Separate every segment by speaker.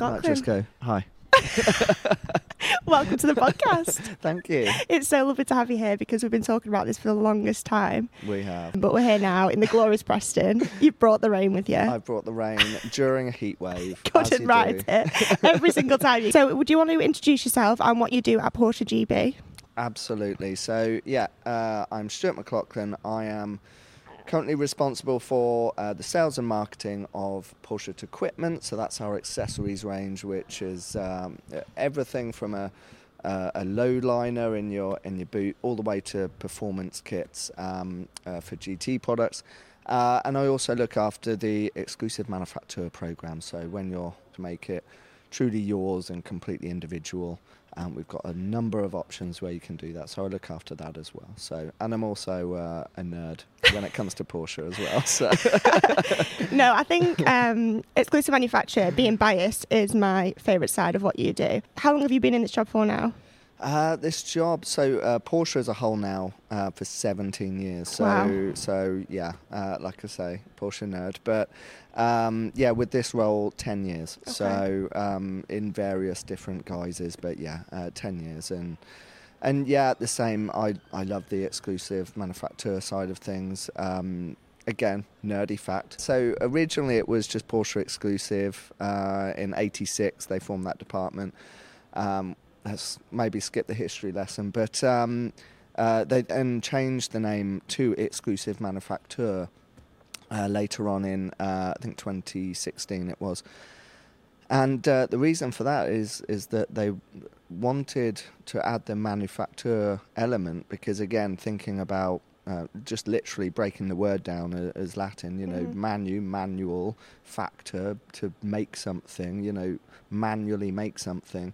Speaker 1: Stewart
Speaker 2: just go, hi.
Speaker 1: Welcome to the podcast.
Speaker 2: Thank you.
Speaker 1: It's so lovely to have you here because we've been talking about this for the longest time.
Speaker 2: We have.
Speaker 1: But we're here now in the glorious Preston. You've brought the rain with you.
Speaker 2: I brought the rain during a heat wave.
Speaker 1: Couldn't
Speaker 2: you
Speaker 1: write it every single time. So, would you want to introduce yourself and what you do at Porsche GB?
Speaker 2: Absolutely. So, yeah, uh, I'm Stewart McLaughlin. I am currently responsible for uh, the sales and marketing of Porsche Tequipment. So, that's our accessories range, which is um, everything from a uh, a low liner in your in your boot, all the way to performance kits um, uh, for GT products. Uh, and I also look after the exclusive Manufaktur program. So when you're to make it truly yours and completely individual, um, we've got a number of options where you can do that. So I look after that as well. So and I'm also uh, a nerd when it comes to Porsche as well. So
Speaker 1: No, I think um, exclusive Manufaktur, being biased, is my favourite side of what you do. How long have you been in this job for now?
Speaker 2: Uh, this job, so uh, Porsche as a whole now uh, for 17 years. So,
Speaker 1: Wow.
Speaker 2: so yeah, uh, like I say, Porsche nerd. But um, yeah, with this role, 10 years. So um, in various different guises, but yeah, uh, 10 years. And and yeah, the same. I I love the exclusive Manufaktur side of things. Um, again, nerdy fact. So originally it was just Porsche exclusive. Uh, in '86, they formed that department. Um, let's maybe skip the history lesson, but um, uh, they then changed the name to Exclusive Manufaktur uh, later on in uh, I think 2016 it was. And uh, the reason for that is is that they wanted to add the Manufaktur element because again thinking about uh, just literally breaking the word down as Latin, you know,
Speaker 1: Mhm.
Speaker 2: manu, manual, factor to make something, you know, manually make something.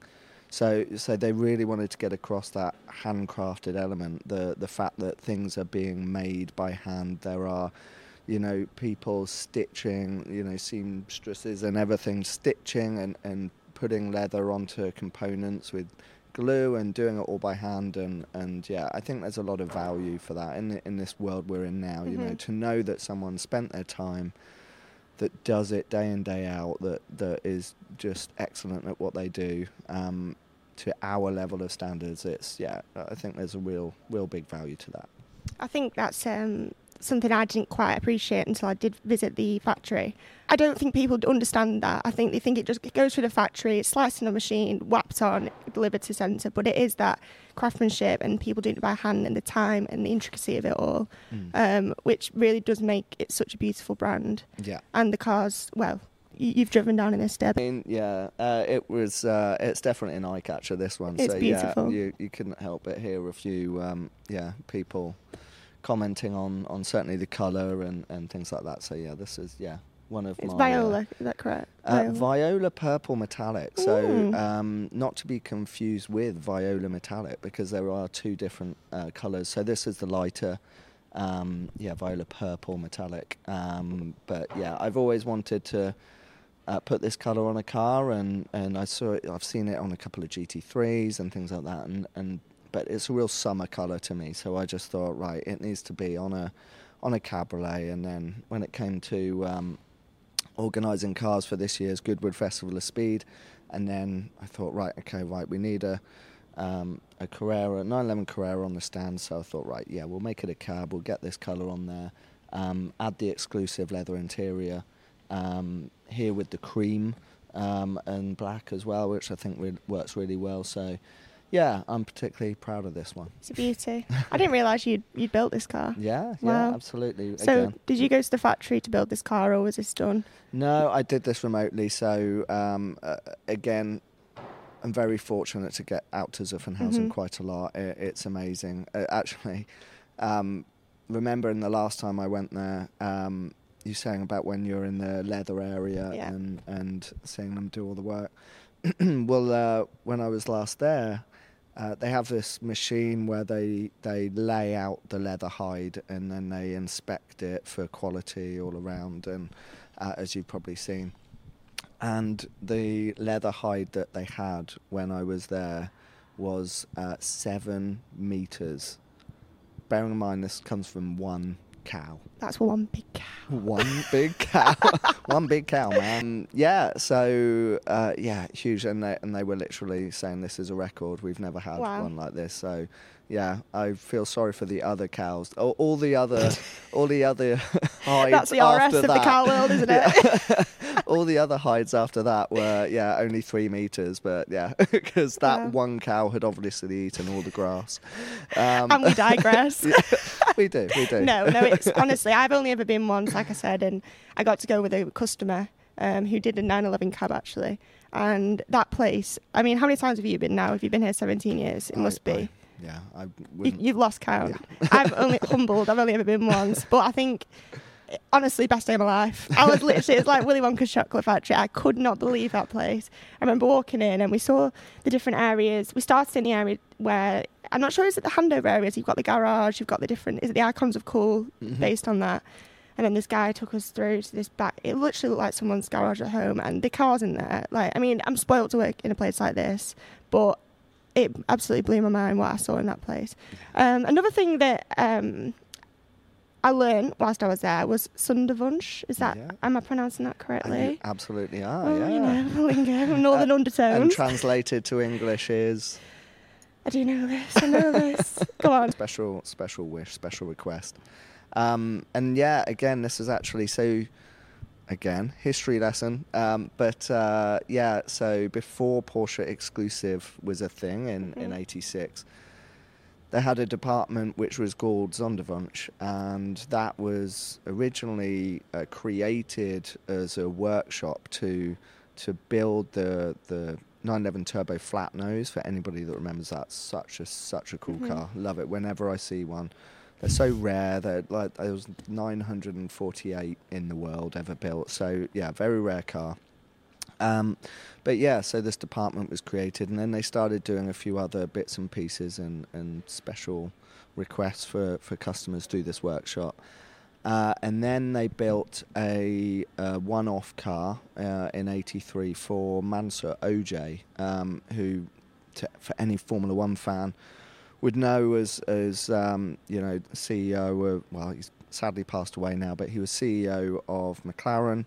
Speaker 2: So, so they really wanted to get across that handcrafted element, the the fact that things are being made by hand. There are, you know, people stitching, you know, seamstresses and everything stitching and and putting leather onto components with glue and doing it all by hand and and yeah i think there's a lot of value for that in in this world we're in now you know
Speaker 1: Mhm.
Speaker 2: to know that someone spent their time that does it day in day out that that is just excellent at what they do um, to our level of standards it's yeah i think there's a real real big value to that
Speaker 1: I think that's um, something I didn't quite appreciate until I did visit the factory. I don't think people understand that. I think they think it just goes through the factory, it's sliced in a machine, whapped on, delivered to centre. But it is that craftsmanship and people doing it by hand and the time and the intricacy of it all, um, which really does make it such a beautiful brand.
Speaker 2: yeah
Speaker 1: And the cars, well, you, you've driven down in this, Deb.
Speaker 2: I mean, yeah, uh, it was. Uh, it's definitely an eye catcher. This one,
Speaker 1: It's
Speaker 2: so
Speaker 1: beautiful.
Speaker 2: yeah, you you couldn't help but hear a few, um, yeah, people commenting on on certainly the color and and things like that. So yeah, this is yeah one of
Speaker 1: It's
Speaker 2: my uh,
Speaker 1: Viola, is that correct?
Speaker 2: Uh,
Speaker 1: Viola.
Speaker 2: Viola purple metallic. So
Speaker 1: Mm.
Speaker 2: um, not to be confused with Viola metallic because there are two different uh, colours. So this is the lighter, um, yeah, Viola purple metallic. Um, but yeah, I've always wanted to uh, put this colour on a car, and, and I saw it. I've seen it on a couple of GT3s and things like that, and, and but it's a real summer colour to me. So I just thought, right, it needs to be on a on a cabriolet. And then when it came to um, organising cars for this year's Goodwood Festival of Speed, and then I thought, right, okay, right, we need a um, a Carrera, 911 Carrera on the stand. So I thought, right, yeah, we'll make it a cab. We'll get this colour on there. Um, add the exclusive leather interior um, here with the cream um, and black as well, which I think re- works really well. So. Yeah, I'm particularly proud of this one.
Speaker 1: It's a beauty. I didn't realise you'd, you'd built this car.
Speaker 2: Yeah,
Speaker 1: Wow.
Speaker 2: yeah, absolutely.
Speaker 1: So,
Speaker 2: Again.
Speaker 1: did you go to the factory to build this car, or was this done?
Speaker 2: No, I did this remotely. So um, uh, again, I'm very fortunate to get out to Zuffenhausen
Speaker 1: Mhm.
Speaker 2: quite a lot. I it's amazing. Uh, actually, um, remembering the last time I went there, um, you saying about when you're in the leather area
Speaker 1: Yeah.
Speaker 2: and and seeing them do all the work. well, uh, when I was last there. Uh, they have this machine where they, they lay out the leather hide and then they inspect it for quality all around and uh, as you've probably seen. And the leather hide that they had when I was there was uh, seven meters. Bearing in mind this comes from one cow.
Speaker 1: That's one big cow.
Speaker 2: One big cow, one big cow, man. Yeah, so uh, yeah, huge, and they and they were literally saying this is a record. We've never had
Speaker 1: Wow.
Speaker 2: one like this. So yeah, I feel sorry for the other cows. All, all the other, all the other hides.
Speaker 1: That's the RS of the cow world, isn't it?
Speaker 2: all the other hides after that were yeah only three meters, but yeah, because that
Speaker 1: Wow.
Speaker 2: one cow had obviously eaten all the grass. Um,
Speaker 1: and we digress.
Speaker 2: yeah, we do, we do.
Speaker 1: no, no, it's honestly, I've only ever been once, like I said, and I got to go with a customer um, who did a 9 11 cab actually. And that place, I mean, how many times have you been now? Have you been here 17 years? It must be.
Speaker 2: Yeah, I
Speaker 1: you, you've lost count. I've only humbled, I've only ever been once. But I think, honestly, best day of my life. I was literally, it's like Willy Wonka's chocolate factory. I could not believe that place. I remember walking in and we saw the different areas. We started in the area where, I'm not sure, is it the handover areas? You've got the garage, you've got the different, is it the icons of cool
Speaker 2: Mhm.
Speaker 1: based on that? And then this guy took us through to this back. It literally looked like someone's garage at home, and the cars in there. Like, I mean, I'm spoiled to work in a place like this, but it absolutely blew my mind what I saw in that place. Um, another thing that um, I learned whilst I was there was Sonderwunsch. Is that
Speaker 2: Yeah.
Speaker 1: am I pronouncing that
Speaker 2: And
Speaker 1: correctly?
Speaker 2: you absolutely are,
Speaker 1: oh,
Speaker 2: yeah.
Speaker 1: you know, lingo, northern
Speaker 2: Undertone.
Speaker 1: and
Speaker 2: translated to English is
Speaker 1: I do know this. I know this. Go on.
Speaker 2: special, special wish, special request. Um, and yeah, again, this is actually so. Again, history lesson. Um, but uh, yeah, so before Porsche exclusive was a thing in in
Speaker 1: Mhm.
Speaker 2: '86, they had a department which was called Sonderwunsch, and that was originally uh, created as a workshop to to build the the 911 turbo flat nose. For anybody that remembers that, such a such a cool
Speaker 1: Mhm.
Speaker 2: car. Love it. Whenever I see one, they're so rare. They're like there was 948 in the world ever built. So yeah, very rare car. Um, but yeah, so this department was created, and then they started doing a few other bits and pieces and, and special requests for, for customers through this workshop. Uh, and then they built a, uh one-off car uh, in '83 for Mansour Ojjeh, um, who, to, for any Formula One fan, would know as as um, you know CEO of well, he's sadly passed away now, but he was CEO of McLaren.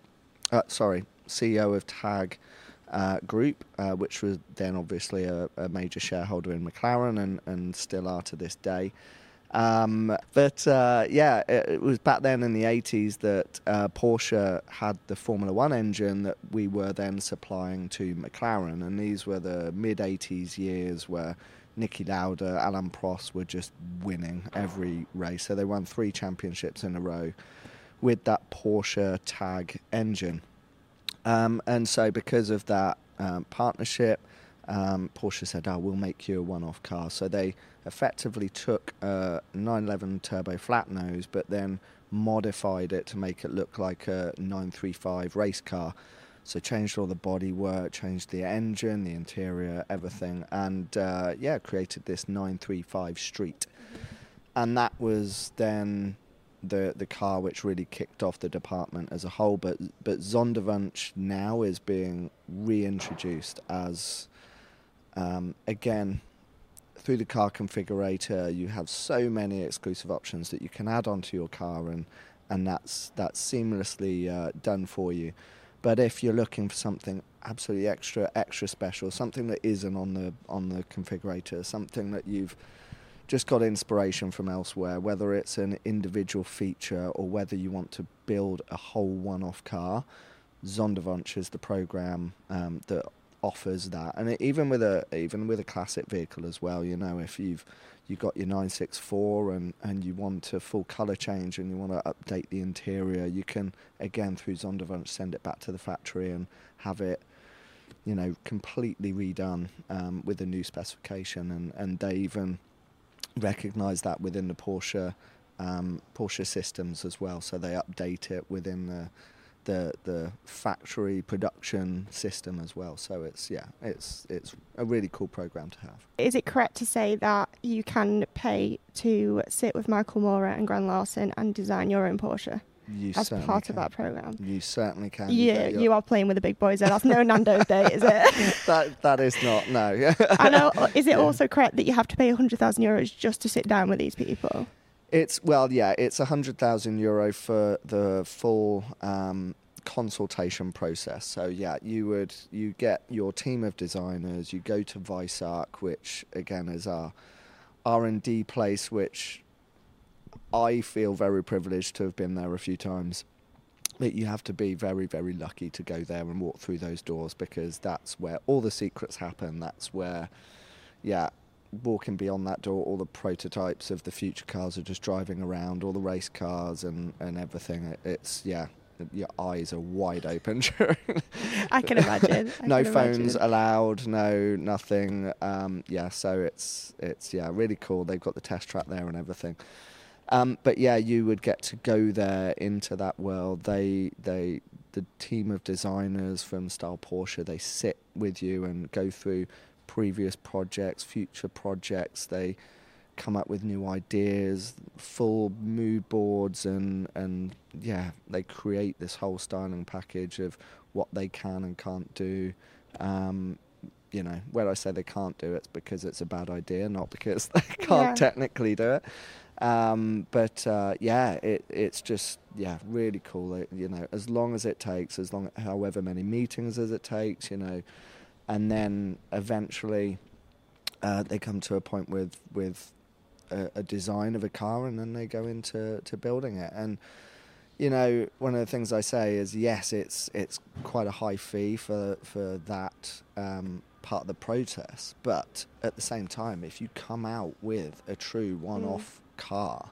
Speaker 2: Uh, sorry, CEO of Tag uh, Group, uh, which was then obviously a, a major shareholder in McLaren and, and still are to this day. Um, but uh, yeah, it, it was back then in the 80s that uh, Porsche had the Formula One engine that we were then supplying to McLaren, and these were the mid 80s years where Niki Lauda, Alain Prost were just winning every race. So they won three championships in a row with that Porsche Tag engine. Um, and so, because of that um, partnership, um, Porsche said, "Oh, we'll make you a one-off car." So they effectively took a 911 turbo flat nose, but then modified it to make it look like a 935 race car. So changed all the body work, changed the engine, the interior, everything, and uh, yeah, created this 935 Street. And that was then the the car which really kicked off the department as a whole. But but Sonderwunsch now is being reintroduced as um, again through the car configurator. You have so many exclusive options that you can add onto your car, and and that's that's seamlessly uh, done for you. But if you're looking for something absolutely extra, extra special, something that isn't on the on the configurator, something that you've just got inspiration from elsewhere, whether it's an individual feature or whether you want to build a whole one-off car, Sonderwunsch is the program um, that offers that, and it, even with a even with a classic vehicle as well. You know, if you've you've got your 964 and, and you want a full color change and you want to update the interior, you can again through Sonderwunsch send it back to the factory and have it you know completely redone um, with a new specification and, and they even recognize that within the Porsche um, Porsche systems as well so they update it within the the the factory production system as well so it's yeah it's it's a really cool program to have
Speaker 1: Is it correct to say that you can pay to sit with Michael Mauer and Grant Larson and design your own Porsche
Speaker 2: you
Speaker 1: as part
Speaker 2: can.
Speaker 1: of that program?
Speaker 2: you certainly can
Speaker 1: Yeah, you are playing with the big boys there. That's no Nando's day, is it?
Speaker 2: that that is not no
Speaker 1: I know. Is it
Speaker 2: Yeah.
Speaker 1: also correct that you have to pay 100,000 euros just to sit down with these people?
Speaker 2: It's well, yeah, it's a hundred thousand euro for the full um, consultation process. So yeah, you would you get your team of designers. You go to Weissach, which again is our R and D place, which I feel very privileged to have been there a few times. But you have to be very, very lucky to go there and walk through those doors because that's where all the secrets happen. That's where, yeah, walking beyond that door, all the prototypes of the future cars are just driving around, all the race cars and, and everything. It's, yeah, your eyes are wide open during.
Speaker 1: I can imagine. I
Speaker 2: no
Speaker 1: can
Speaker 2: phones
Speaker 1: imagine.
Speaker 2: allowed, no nothing. Um, yeah, so it's it's yeah really cool. They've got the test track there and everything. Um, but yeah, you would get to go there into that world. They they the team of designers from Style Porsche they sit with you and go through previous projects, future projects. They come up with new ideas, full mood boards, and and yeah, they create this whole styling package of what they can and can't do. Um, you know, where I say they can't do it, it's because it's a bad idea, not because they can't
Speaker 1: Yeah.
Speaker 2: technically do it. Um, but uh, yeah, it, it's just yeah, really cool. It, you know, as long as it takes, as long however many meetings as it takes, you know, and then eventually uh, they come to a point with with a, a design of a car, and then they go into to building it. And you know, one of the things I say is yes, it's it's quite a high fee for for that um, part of the process, but at the same time, if you come out with a true one-off car,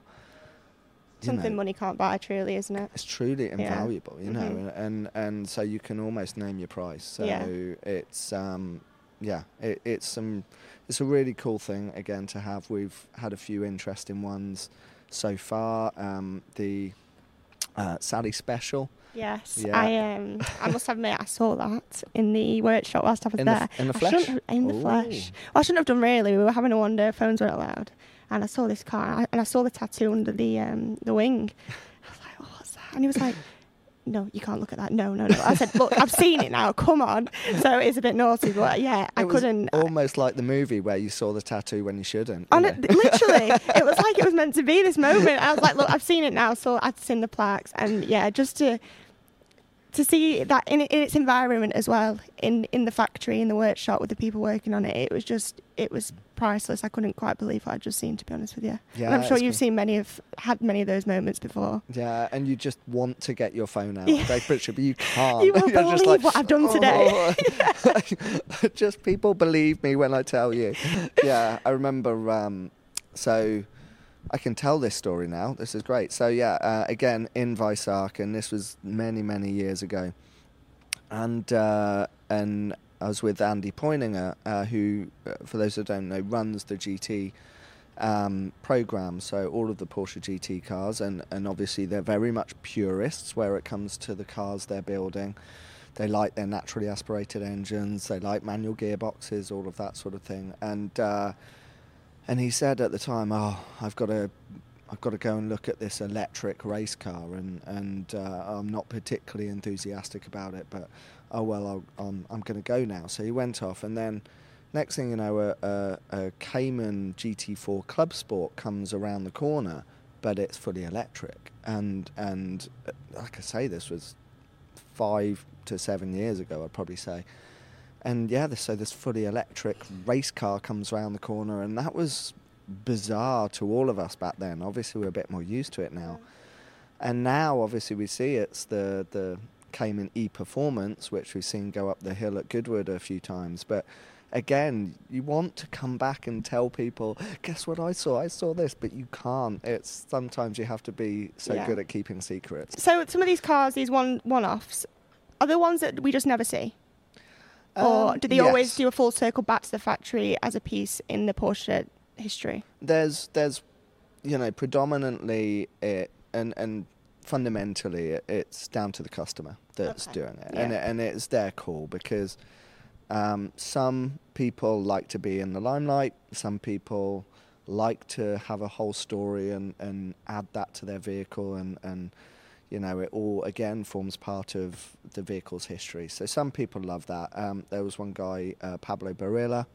Speaker 2: you
Speaker 1: Something
Speaker 2: know,
Speaker 1: money can't buy, truly, isn't it?
Speaker 2: it's truly
Speaker 1: Yeah.
Speaker 2: invaluable, you know,
Speaker 1: Mhm.
Speaker 2: and, and and so you can almost name your price. So
Speaker 1: Yeah.
Speaker 2: it's um, yeah, it, it's some it's a really cool thing again to have. We've had a few interesting ones so far. Um, the uh, Sally Special
Speaker 1: Yes.
Speaker 2: Yeah.
Speaker 1: I um I must admit I saw that in the workshop whilst I was
Speaker 2: in the,
Speaker 1: there.
Speaker 2: f- in the flesh.
Speaker 1: have- in the
Speaker 2: Ooh.
Speaker 1: flesh. Well, I shouldn't have done really. We were having a wander, phones weren't allowed, and I saw this car, and I, and I saw the tattoo under the um, the wing. I was like, oh, "What's that?" And he was like, "No, you can't look at that. No, no, no." I said, "Look, I've seen it now. Come on." So it's a bit naughty, but yeah, I
Speaker 2: It was
Speaker 1: couldn't.
Speaker 2: Uh, almost like the movie where you saw the tattoo when you shouldn't. know.
Speaker 1: it, literally, it was like it was meant to be this moment. I was like, "Look, I've seen it now." So I'd seen the plaques, and yeah, just to to see that in, in its environment as well, in in the factory, in the workshop with the people working on it, it was just it was priceless. I couldn't quite believe what I'd just seen, to be honest with you.
Speaker 2: Yeah,
Speaker 1: and I'm sure you've
Speaker 2: cool.
Speaker 1: seen many of had many of those moments before.
Speaker 2: Yeah, and you just want to get your phone out,
Speaker 1: Yeah.
Speaker 2: picture, but you can't.
Speaker 1: You
Speaker 2: just
Speaker 1: believe what I've done today.
Speaker 2: "Oh." just people believe me when I tell you. Yeah, I remember. Um, so I can tell this story now. This is great. So yeah, uh, again in Weissach, and this was many many years ago, and uh, and I was with Andy Preuninger, uh, who, uh, for those who don't know, runs the GT um, program. So all of the Porsche GT cars, and and obviously they're very much purists where it comes to the cars they're building. They like their naturally aspirated engines. They like manual gearboxes, all of that sort of thing. And uh, and he said at the time, "Oh, I've got to, I've got to go and look at this electric race car, and and uh, I'm not particularly enthusiastic about it, but oh well, I'll, I'm I'm going to go now." So he went off, and then next thing you know, a, a, a Cayman GT4 Club Sport comes around the corner, but it's fully electric, and and uh, like I say, this was five to seven years ago, I'd probably say. And yeah, this, so this fully electric race car comes around the corner, and that was bizarre to all of us back then. Obviously, we're a bit more used to it now. And now, obviously, we see it's the the Cayman E Performance, which we've seen go up the hill at Goodwood a few times. But again, you want to come back and tell people, guess what I saw? I saw this, but you can't. It's sometimes you have to be so
Speaker 1: Yeah.
Speaker 2: good at keeping secrets.
Speaker 1: So some of these cars, these one one offs, are the ones that we just never see, or
Speaker 2: Um,
Speaker 1: do they always do a full circle back to the factory as a piece in the Porsche history?
Speaker 2: there's there's you know predominantly it and and fundamentally it's down to the customer that's
Speaker 1: Okay.
Speaker 2: doing it and and it's their call because um, some people like to be in the limelight some people like to have a whole story and and add that to their vehicle and and you know it all again forms part of the vehicle's history. So some people love that. Um, there was one guy uh, Paolo Barilla.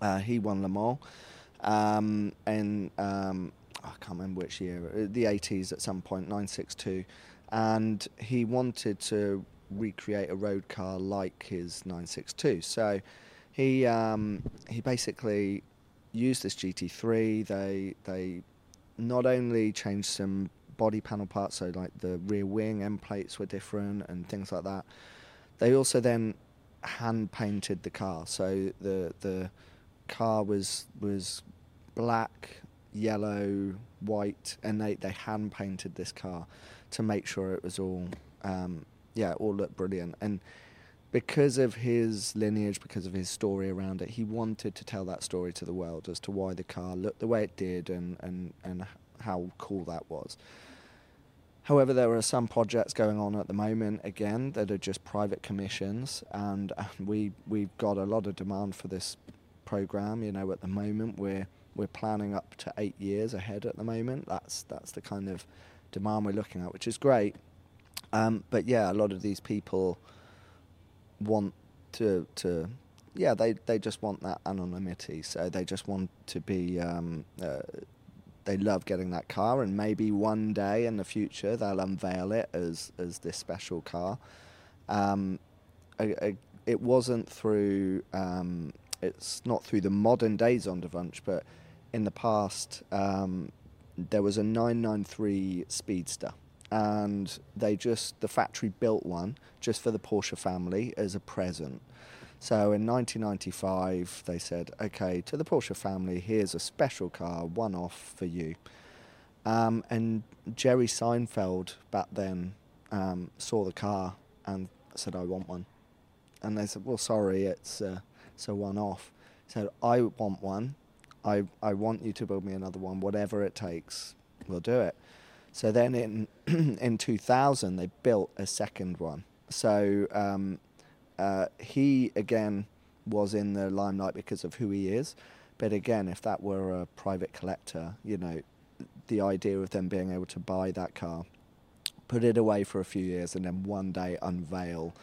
Speaker 2: Uh, he won Le Mans. Um, and um, I can't remember which year, uh, the 80s at some point, 962, and he wanted to recreate a road car like his 962. So he um, he basically used this GT3. They they not only changed some body panel parts, so like the rear wing end plates were different and things like that. They also then hand painted the car, so the the car was was black, yellow, white, and they, they hand painted this car to make sure it was all um, yeah all looked brilliant and because of his lineage, because of his story around it, he wanted to tell that story to the world as to why the car looked the way it did and, and, and how cool that was. However, there are some projects going on at the moment again that are just private commissions, and we we've got a lot of demand for this program. You know, at the moment we're we're planning up to eight years ahead. At the moment, that's that's the kind of demand we're looking at, which is great. Um, but yeah, a lot of these people want to to yeah they they just want that anonymity so they just want to be um, uh, they love getting that car and maybe one day in the future they'll unveil it as as this special car um, I, I, it wasn't through um, it's not through the modern day Sonderwunsch but in the past um, there was a 993 Speedster and they just the factory built one just for the Porsche family as a present. So in 1995, they said, "Okay, to the Porsche family, here's a special car, one off for you." Um, and Jerry Seinfeld back then um, saw the car and said, "I want one." And they said, "Well, sorry, it's uh, it's a one off." He said, "I want one. I I want you to build me another one, whatever it takes. We'll do it." So then in in 2000 they built a second one. So um, uh, he again was in the limelight because of who he is. But again, if that were a private collector, you know, the idea of them being able to buy that car, put it away for a few years, and then one day unveil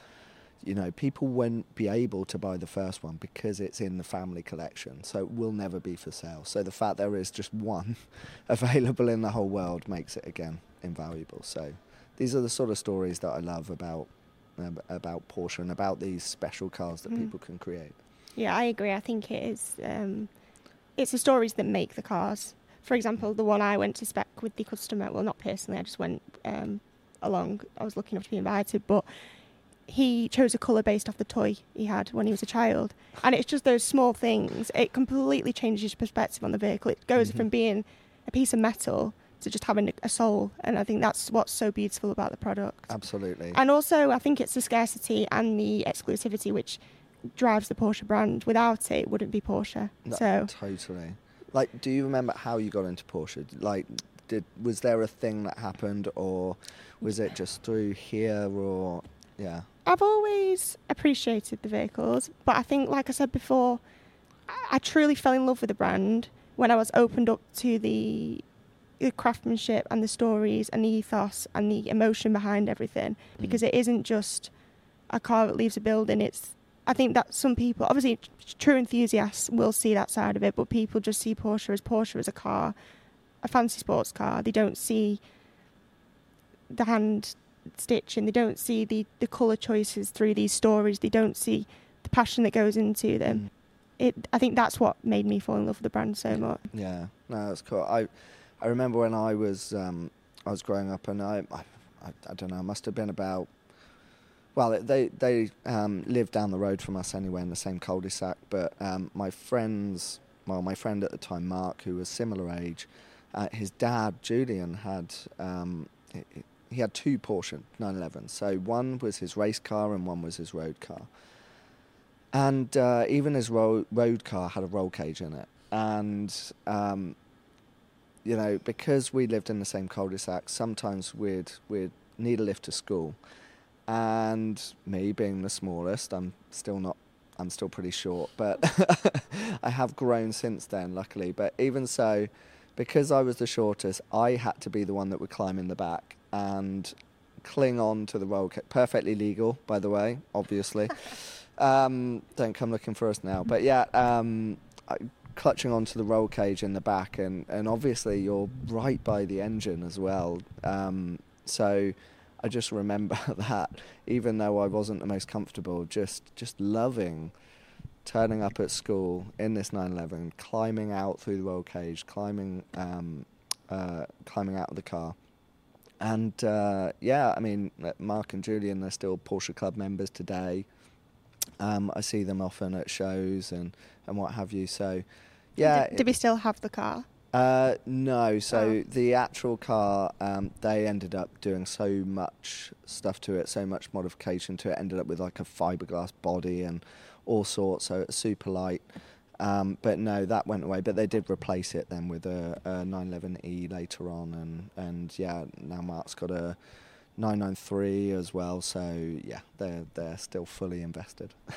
Speaker 2: you know, people won't be able to buy the first one because it's in the family collection, so it will never be for sale. So the fact there is just one available in the whole world makes it again invaluable. So these are the sort of stories that I love about about Porsche and about these special cars that mm. people can create.
Speaker 1: Yeah, I agree. I think it is. Um, it's the stories that make the cars. For example, the one I went to spec with the customer. Well, not personally. I just went um, along. I was lucky enough to be invited, but he chose a colour based off the toy he had when he was a child. And it's just those small things. It completely changes your perspective on the vehicle. It goes mm-hmm. from being a piece of metal to just having a soul. And I think that's what's so beautiful about the product.
Speaker 2: Absolutely.
Speaker 1: And also, I think it's the scarcity and the exclusivity which drives the Porsche brand. Without it, it wouldn't be Porsche. No, so
Speaker 2: totally. Like, do you remember how you got into Porsche? Like, did was there a thing that happened, or was it just through here, or yeah?
Speaker 1: I've always appreciated the vehicles, but I think, like I said before, I truly fell in love with the brand when I was opened up to the, the craftsmanship and the stories and the ethos and the emotion behind everything. Mm. Because it isn't just a car that leaves a building. It's I think that some people, obviously, true enthusiasts will see that side of it, but people just see Porsche as Porsche as a car, a fancy sports car. They don't see the hand stitch and they don't see the, the colour choices through these stories. They don't see the passion that goes into them. Mm. It, I think that's what made me fall in love with the brand so much.
Speaker 2: Yeah, no, that's cool. I, I remember when I was, um, I was growing up, and I, I, I don't know, I must have been about, well, they they um, lived down the road from us anyway in the same cul-de-sac. But um, my friends, well, my friend at the time, Mark, who was similar age, uh, his dad Julian had um, he had two Porsche 911. So one was his race car and one was his road car. And uh, even his ro- road car had a roll cage in it. And, um, you know, because we lived in the same cul-de-sac, sometimes we'd, we'd need a lift to school. And me being the smallest, I'm still not, I'm still pretty short, but I have grown since then, luckily. But even so, because I was the shortest, I had to be the one that would climb in the back and cling on to the roll cage. Perfectly legal, by the way, obviously. um, don't come looking for us now. But yeah, um, I, clutching onto the roll cage in the back, and, and obviously you're right by the engine as well. Um, so I just remember that, even though I wasn't the most comfortable, just just loving turning up at school in this 911, climbing out through the roll cage, climbing um, uh, climbing out of the car. And uh, yeah, I mean, Mark and Julian, they're still Porsche Club members today. Um, I see them often at shows and, and what have you. So, yeah.
Speaker 1: Did, did we still have the car?
Speaker 2: Uh, no. So
Speaker 1: Oh.
Speaker 2: the actual car, um, they ended up doing so much stuff to it, so much modification to it. Ended up with like a fiberglass body and all sorts. So it's super light. Um, but no, that went away. But they did replace it then with a, a 911e later on, and and yeah, now Mark's got a 993 as well. So yeah, they're they're still fully invested.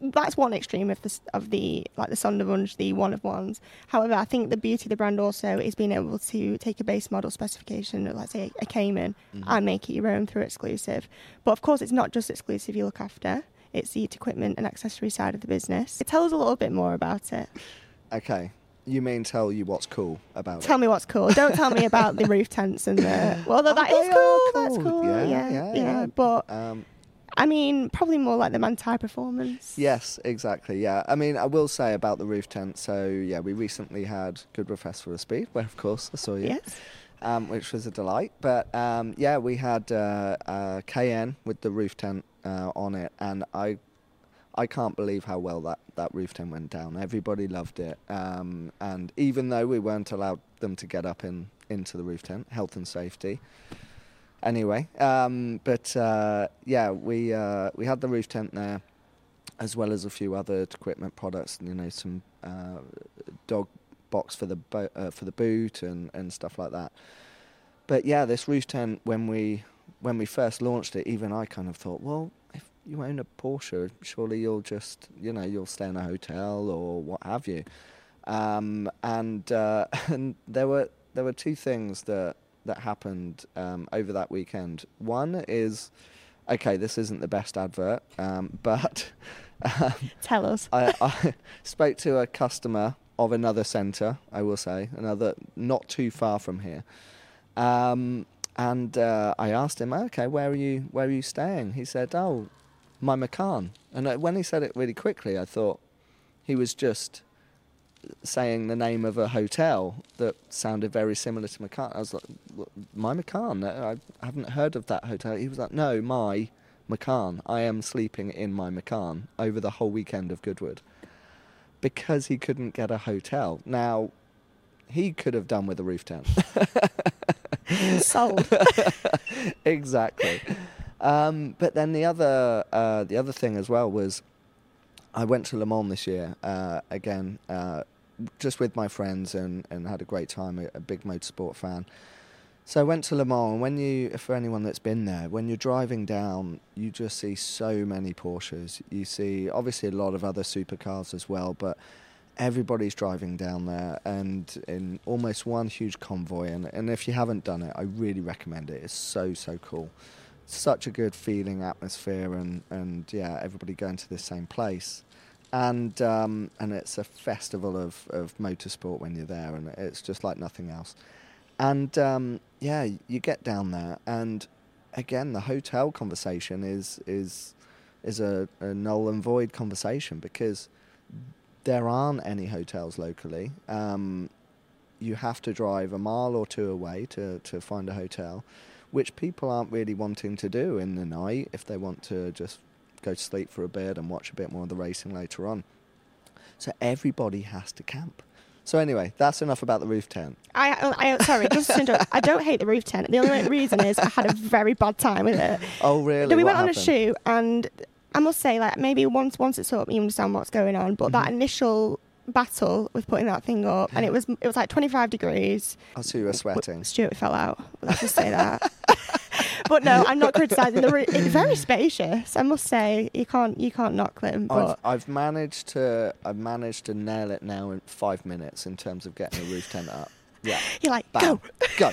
Speaker 1: that's one extreme of the of the like the Sonderwunsch, the one of ones. However, I think the beauty of the brand also is being able to take a base model specification, let's say a Cayman,
Speaker 2: Mhm.
Speaker 1: and make it your own through exclusive. But of course, it's not just exclusive you look after; it's the Tequipment and accessory side of the business. Tell us a little bit more about it.
Speaker 2: Okay, you mean tell you what's cool about it?
Speaker 1: Tell me what's cool. Don't tell me about the roof tents and the. Well,
Speaker 2: Oh,
Speaker 1: that
Speaker 2: they
Speaker 1: is
Speaker 2: are
Speaker 1: cool. That's
Speaker 2: cool.
Speaker 1: cool.
Speaker 2: Yeah,
Speaker 1: Yeah,
Speaker 2: yeah,
Speaker 1: yeah,
Speaker 2: yeah.
Speaker 1: But
Speaker 2: Um,
Speaker 1: I mean, probably more like the Manthey performance.
Speaker 2: Yes, exactly. Yeah, I mean, I will say about the roof tent. So yeah, we recently had Goodwood Festival of Speed, where of course I saw you,
Speaker 1: Yes.
Speaker 2: um, which was a delight. But um, yeah, we had uh, uh, Cayenne with the roof tent uh, on it, and I, I can't believe how well that that roof tent went down. Everybody loved it, um, and even though we weren't allowed them to get up in into the roof tent, health and safety. Anyway, um, but uh, yeah, we uh, we had the roof tent there as well as a few other Tequipment products. You know, some uh, dog box for the bo- uh, for the boot and, and stuff like that. But yeah, this roof tent when we when we first launched it, even I kind of thought, well, you own a Porsche, surely you'll just you know you'll stay in a hotel or what have you. Um, and uh, and there were there were two things that that happened um, over that weekend. One is, okay, this isn't the best advert, um, but um,
Speaker 1: Tell us.
Speaker 2: I, I spoke to a customer of another centre. I will say another not too far from here, um, and uh, I asked him, okay, where are you? Where are you staying? He said, oh, my Macan. And when he said it really quickly, I thought he was just saying the name of a hotel that sounded very similar to Macan. I was like, "What, my Macan? I haven't heard of that hotel. He was like, no, my Macan. I am sleeping in my Macan over the whole weekend of Goodwood because he couldn't get a hotel. Now, he could have done with a roof tent.
Speaker 1: Sold.
Speaker 2: exactly. Um, but then the other uh, the other thing as well was I went to Le Mans this year uh, again, uh, just with my friends and, and had a great time. A, a big motorsport fan. So I went to Le Mans, and when you, for anyone that's been there, when you're driving down, you just see so many Porsches. You see obviously a lot of other supercars as well, but everybody's driving down there and in almost one huge convoy. And, and if you haven't done it, I really recommend it. It's so, so cool. Such a good feeling, atmosphere, and, and yeah, everybody going to the same place. And um, and it's a festival of, of motorsport when you're there, and it's just like nothing else. And um, yeah, you get down there, and again, the hotel conversation is is is a, a null and void conversation because there aren't any hotels locally. Um, you have to drive a mile or two away to, to find a hotel, which people aren't really wanting to do in the night if they want to just go to sleep for a bit and watch a bit more of the racing later on. So everybody has to camp. So anyway, that's enough about the roof tent.
Speaker 1: I, I sorry, just to interrupt, I don't hate the roof tent. The only reason is I had a very bad time with it.
Speaker 2: Oh really?
Speaker 1: No, we
Speaker 2: What
Speaker 1: went on a shoot, and I must say, like maybe once once it's up, you understand what's going on. But that
Speaker 2: Mhm.
Speaker 1: initial battle with putting that thing up, and it was it was like 25 degrees.
Speaker 2: I see you were sweating.
Speaker 1: Stewart fell out. Let's just say that. but no, I'm not criticising the roof. It's very spacious. I must say, you can't you can't knock them.
Speaker 2: I've,
Speaker 1: But
Speaker 2: I've managed to I've managed to nail it now in five minutes in terms of getting a roof tent up. Yeah.
Speaker 1: you're like,
Speaker 2: Bam.
Speaker 1: go.
Speaker 2: Go.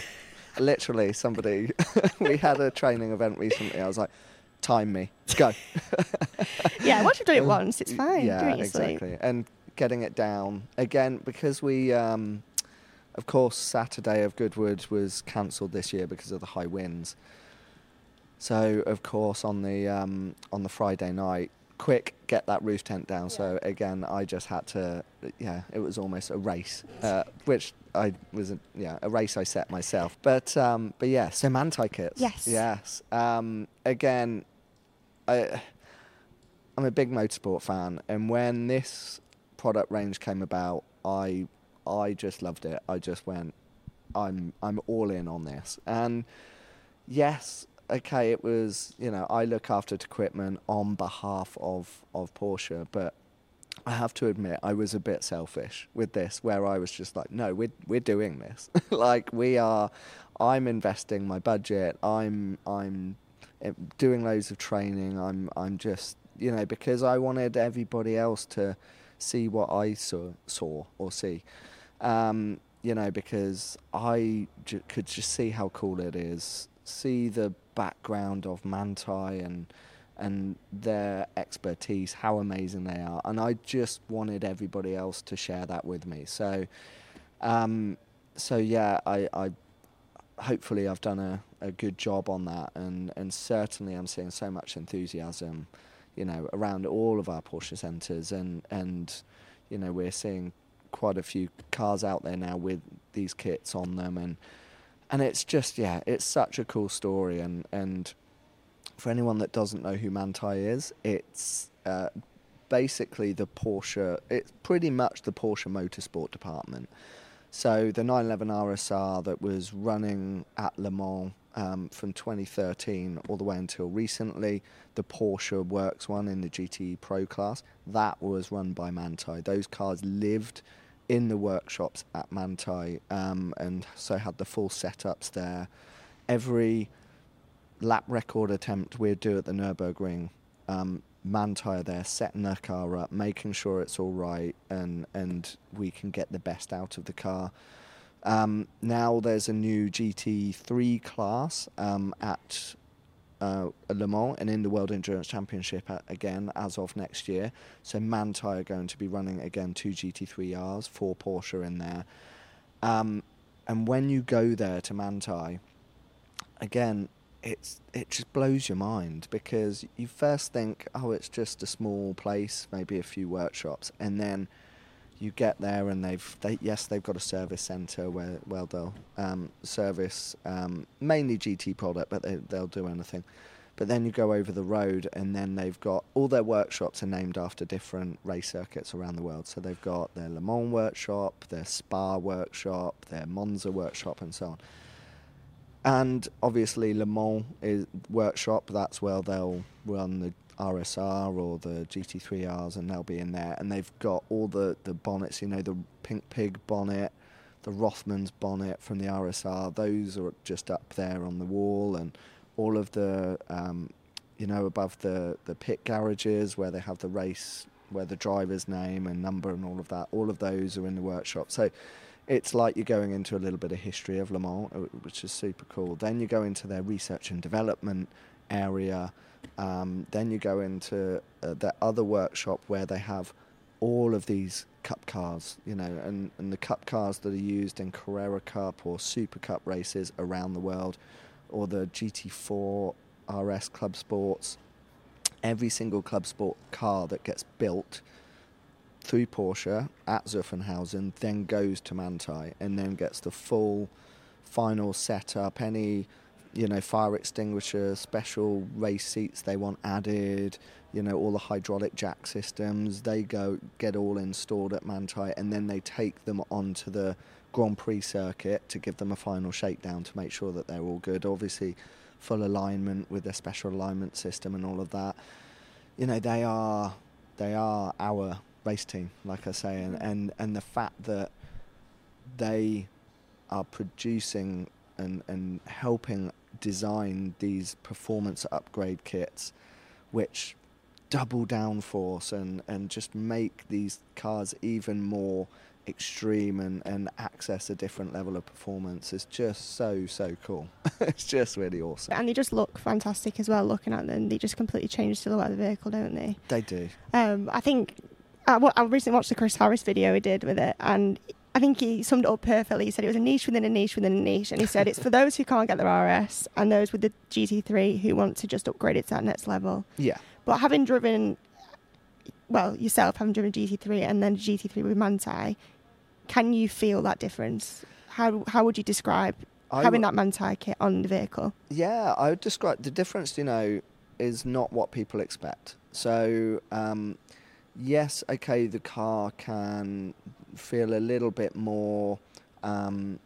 Speaker 2: Literally, somebody. we had a training event recently. I was like, time me. Go.
Speaker 1: Yeah, once you've done it once, it's fine.
Speaker 2: Yeah,
Speaker 1: do it sleep.
Speaker 2: exactly. And getting it down again because we. Um, of course, Saturday of Goodwood was cancelled this year because of the high winds. So, of course, on the um, on the Friday night, quick get that roof tent down. Yeah. So again, I just had to. Yeah, it was almost a race, uh, which I was. A, yeah, a race I set myself. But um, but yeah, so Manthey kits.
Speaker 1: Yes.
Speaker 2: Yes. Um, again, I. I'm a big motorsport fan, and when this product range came about, I I just loved it. I just went, I'm I'm all in on this. And yes, okay, it was you know I look after Tequipment on behalf of of Porsche, but I have to admit I was a bit selfish with this, where I was just like, no, we're we're doing this. like we are, I'm investing my budget. I'm I'm eh, doing loads of training. I'm I'm just you know because I wanted everybody else to see what I saw saw or see. Um, you know, because I could just see how cool it is, see the background of Manthey and and their expertise, how amazing they are, and I just wanted everybody else to share that with me. So, um, so yeah, I, I hopefully I've done a, a good job on that, and and certainly I'm seeing so much enthusiasm, you know, around all of our Porsche centres, and and you know we're seeing quite a few cars out there now with these kits on them, and and it's just yeah, it's such a cool story, and and for anyone that doesn't know who Manthey is, it's uh, basically the Porsche. It's pretty much the Porsche Motorsport department. So the 911 RSR that was running at Le Mans um, from 2013 all the way until recently, the Porsche Works one in the GT Pro class, that was run by Manthey. Those cars lived in the workshops at Manthey um, and so had the full setups there. Every lap record attempt we'd do at the Nürburgring, um, Manthey there setting the car up, making sure it's all right, and and we can get the best out of the car. Um, now there's a new GT3 class um, at uh, Le Mans and in the World Endurance Championship at, again as of next year. So Manthey are going to be running again two GT3Rs, four Porsche in there. Um, and when you go there to Manthey, again, it's it just blows your mind because you first think, oh, it's just a small place, maybe a few workshops, and then you get there and they've they, yes they've got a service centre where well they'll um, service um, mainly GT product but they, they'll do anything. But then you go over the road and then they've got all their workshops are named after different race circuits around the world. So they've got their Le Mans workshop their Spa workshop their Monza workshop and so on. And obviously Le Mans is workshop that's where they'll run the RSR or the GT3Rs, and they'll be in there. And they've got all the, the bonnets, you know, the Pink Pig bonnet, the Rothmans bonnet from the RSR. Those are just up there on the wall, and all of the, um, you know, above the, the pit garages where they have the race, where the driver's name and number and all of that. All of those are in the workshop. So it's like you're going into a little bit of history of Le Mans, uh, which is super cool. Then you go into their research and development area um, then you go into uh, the other workshop where they have all of these cup cars, you know, and, and the cup cars that are used in Carrera Cup or Super Cup races around the world, or the GT4 RS Club Sports. Every single Club Sport car that gets built through Porsche at Zuffenhausen then goes to Manthey and then gets the full final setup, any you know, fire extinguisher, special race seats they want added, you know, all the hydraulic jack systems, they go get all installed at Manthey, and then they take them onto the Grand Prix circuit to give them a final shakedown to make sure that they're all good. Obviously, full alignment with their special alignment system and all of that. You know, they are they are our race team, like I say, and, mm. and, and the fact that they are producing and, and helping design these performance upgrade kits which double downforce and, and just make these cars even more extreme and, and access a different level of performance is just so so cool. It's just really awesome.
Speaker 1: And they just look fantastic as well looking at them. They just completely change the silhouette of the vehicle don't they?
Speaker 2: They do.
Speaker 1: Um, i think I, I recently watched the Chris Harris video he did with it, and I think he summed it up perfectly. He said it was a niche within a niche within a niche, and he said it's for those who can't get their RS and those with the GT3 who want to just upgrade it to that next level.
Speaker 2: Yeah.
Speaker 1: But having driven, well, yourself having driven GT3 and then GT3 with Manthey, can you feel that difference? How how would you describe
Speaker 2: I
Speaker 1: having
Speaker 2: w-
Speaker 1: that Manthey kit on the vehicle?
Speaker 2: Yeah, I would describe the difference, you know, is not what people expect. So, um, yes, okay, the car can feel a little bit more um,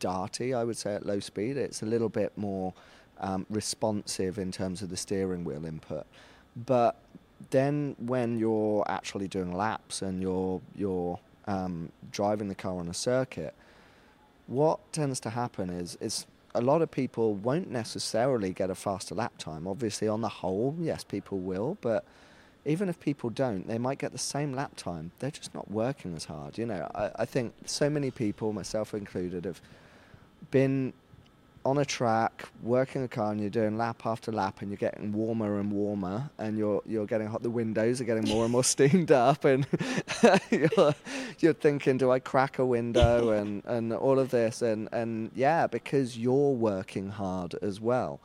Speaker 2: darty, I would say, at low speed. It's a little bit more um, responsive in terms of the steering wheel input. But then when you're actually doing laps and you're, you're um, driving the car on a circuit, what tends to happen is is a lot of people won't necessarily get a faster lap time. Obviously, on the whole, yes, people will, but even if people don't, they might get the same lap time. They're just not working as hard. You know, I, I think so many people, myself included, have been on a track working a car and you're doing lap after lap and you're getting warmer and warmer and you're you're getting hot the windows are getting more and more steamed up and you're, you're thinking do I crack a window and and all of this and and yeah because you're working hard as well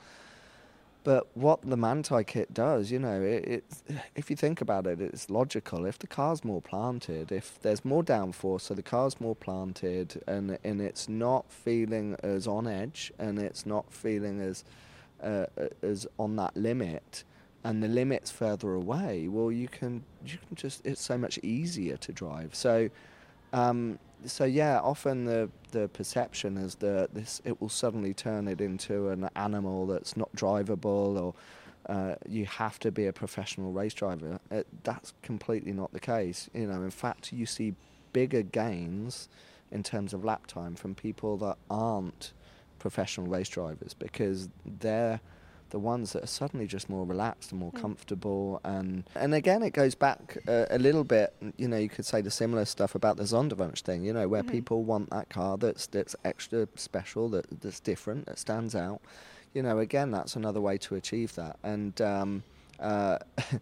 Speaker 2: but what the Manthey kit does, you know, it, it, if you think about it, it's logical. If the car's more planted, if there's more downforce, so the car's more planted, and and it's not feeling as on edge, and it's not feeling as uh, as on that limit, and the limit's further away. Well, you can you can just it's so much easier to drive. So. Um, so yeah, often the the perception is that this it will suddenly turn it into an animal that's not drivable, or uh, you have to be a professional race driver. It, that's completely not the case. You know, in fact, you see bigger gains in terms of lap time from people that aren't professional race drivers because they're the ones that are suddenly just more relaxed and more
Speaker 1: Mm.
Speaker 2: comfortable and and again it goes back uh, a little bit you know you could say the similar stuff about the Sonderwunsch thing you know where
Speaker 1: Mhm.
Speaker 2: people want that car that's that's extra special that that's different that stands out you know again that's another way to achieve that and um, uh,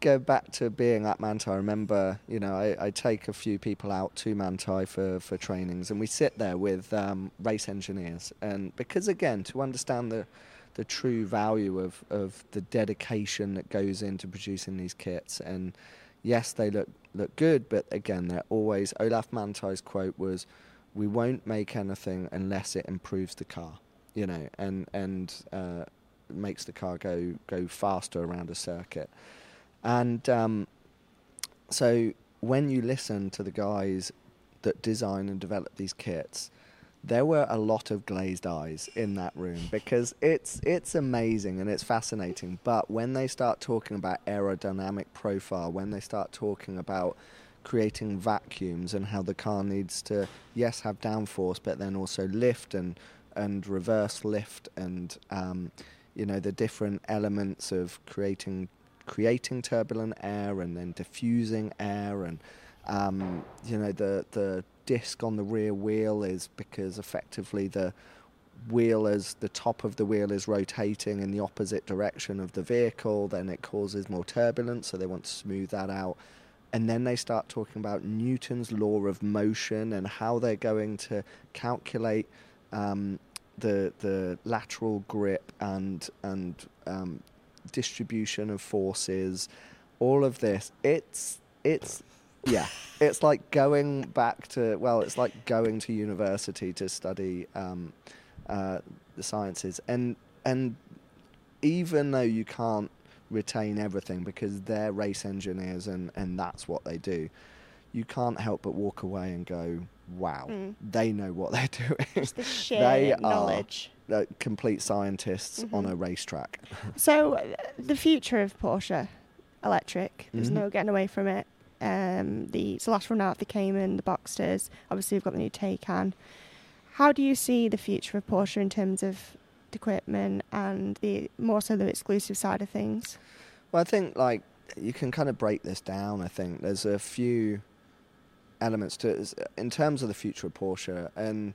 Speaker 2: go back to being at Manthey. I remember, you know, I, I take a few people out to Manthey for, for trainings, and we sit there with um, race engineers, and because again, to understand the the true value of, of the dedication that goes into producing these kits, and yes, they look look good, but again, they're always Olaf Manthey's quote was, "We won't make anything unless it improves the car," you know, and and uh, makes the car go go faster around a circuit. And um, so when you listen to the guys that design and develop these kits, there were a lot of glazed eyes in that room because it's it's amazing and it's fascinating. But when they start talking about aerodynamic profile, when they start talking about creating vacuums and how the car needs to yes have downforce, but then also lift and and reverse lift and um, you know the different elements of creating creating turbulent air and then diffusing air and um, you know the the disc on the rear wheel is because effectively the wheel as the top of the wheel is rotating in the opposite direction of the vehicle then it causes more turbulence so they want to smooth that out. And then they start talking about Newton's law of motion and how they're going to calculate um, the the lateral grip and and um, distribution of forces, all of this. It's it's yeah, it's like going back to well, it's like going to university to study um, uh, the sciences, and and even though you can't retain everything because they're race engineers and and that's what they do, you can't help but walk away and go, wow,
Speaker 1: Mm.
Speaker 2: they know what they're doing.
Speaker 1: Just the
Speaker 2: They are-
Speaker 1: knowledge.
Speaker 2: Uh, complete scientists on
Speaker 1: Mhm.
Speaker 2: a racetrack.
Speaker 1: So, uh, the future of Porsche electric, there's
Speaker 2: Mhm.
Speaker 1: no getting away from it. Um, the it's the last run out of the Cayman, the Boxsters. Obviously, we've got the new Taycan. How do you see the future of Porsche in terms of the equipment and the more so the exclusive side of things?
Speaker 2: Well, I think like you can kind of break this down. I think there's a few elements to it uh, in terms of the future of Porsche, and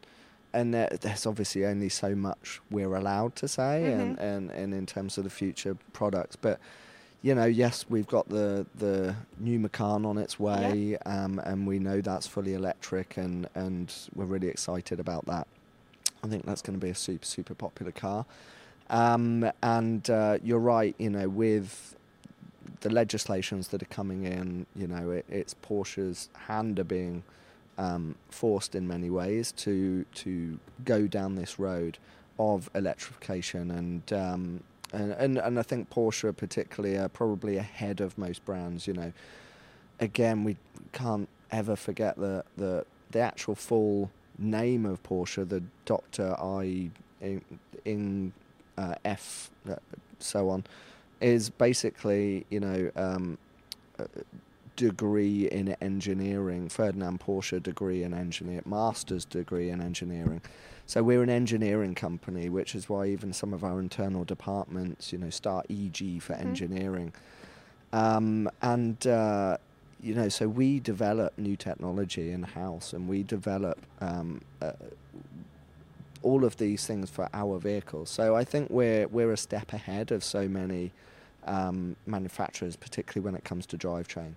Speaker 2: and there, there's obviously only so much we're allowed to say, and,
Speaker 1: Mhm.
Speaker 2: and and in terms of the future products, but you know, yes, we've got the the new Macan on its way, um, and we know that's fully electric, and and we're really excited about that. I think that's going to be a super super popular car. Um, and uh, you're right, you know, with the legislations that are coming in, you know, it, it's Porsche's hand are being um, forced in many ways to to go down this road of electrification and um, and, and and I think Porsche particularly are probably ahead of most brands. You know, again, we can't ever forget the the the actual full name of Porsche, the Doctor I in, in uh, F, uh, so on, is basically you know. Um, degree in engineering, Ferdinand Porsche degree in engineering, master's degree in engineering. So we're an engineering company, which is why even some of our internal departments, you know, start EG for mm. engineering. Um, and uh, you know, so we develop new technology in house, and we develop um, uh, all of these things for our vehicles. So I think we're we're a step ahead of so many um, manufacturers, particularly when it comes to drivetrain.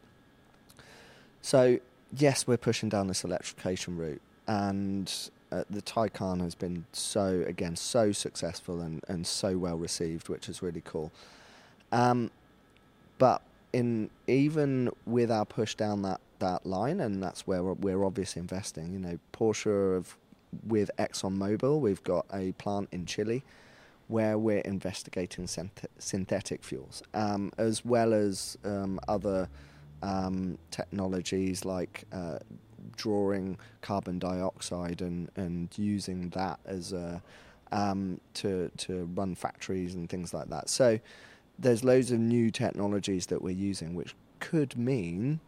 Speaker 2: So yes, we're pushing down this electrification route, and uh, the Taycan has been so again so successful and, and so well received, which is really cool. Um, but in even with our push down that, that line, and that's where we're, we're obviously investing. You know, Porsche have, with ExxonMobil, we've got a plant in Chile where we're investigating synth- synthetic fuels, um, as well as um, other um, technologies like uh, drawing carbon dioxide and, and using that as a um, to to run factories and things like that. So there's loads of new technologies that we're using, which could mean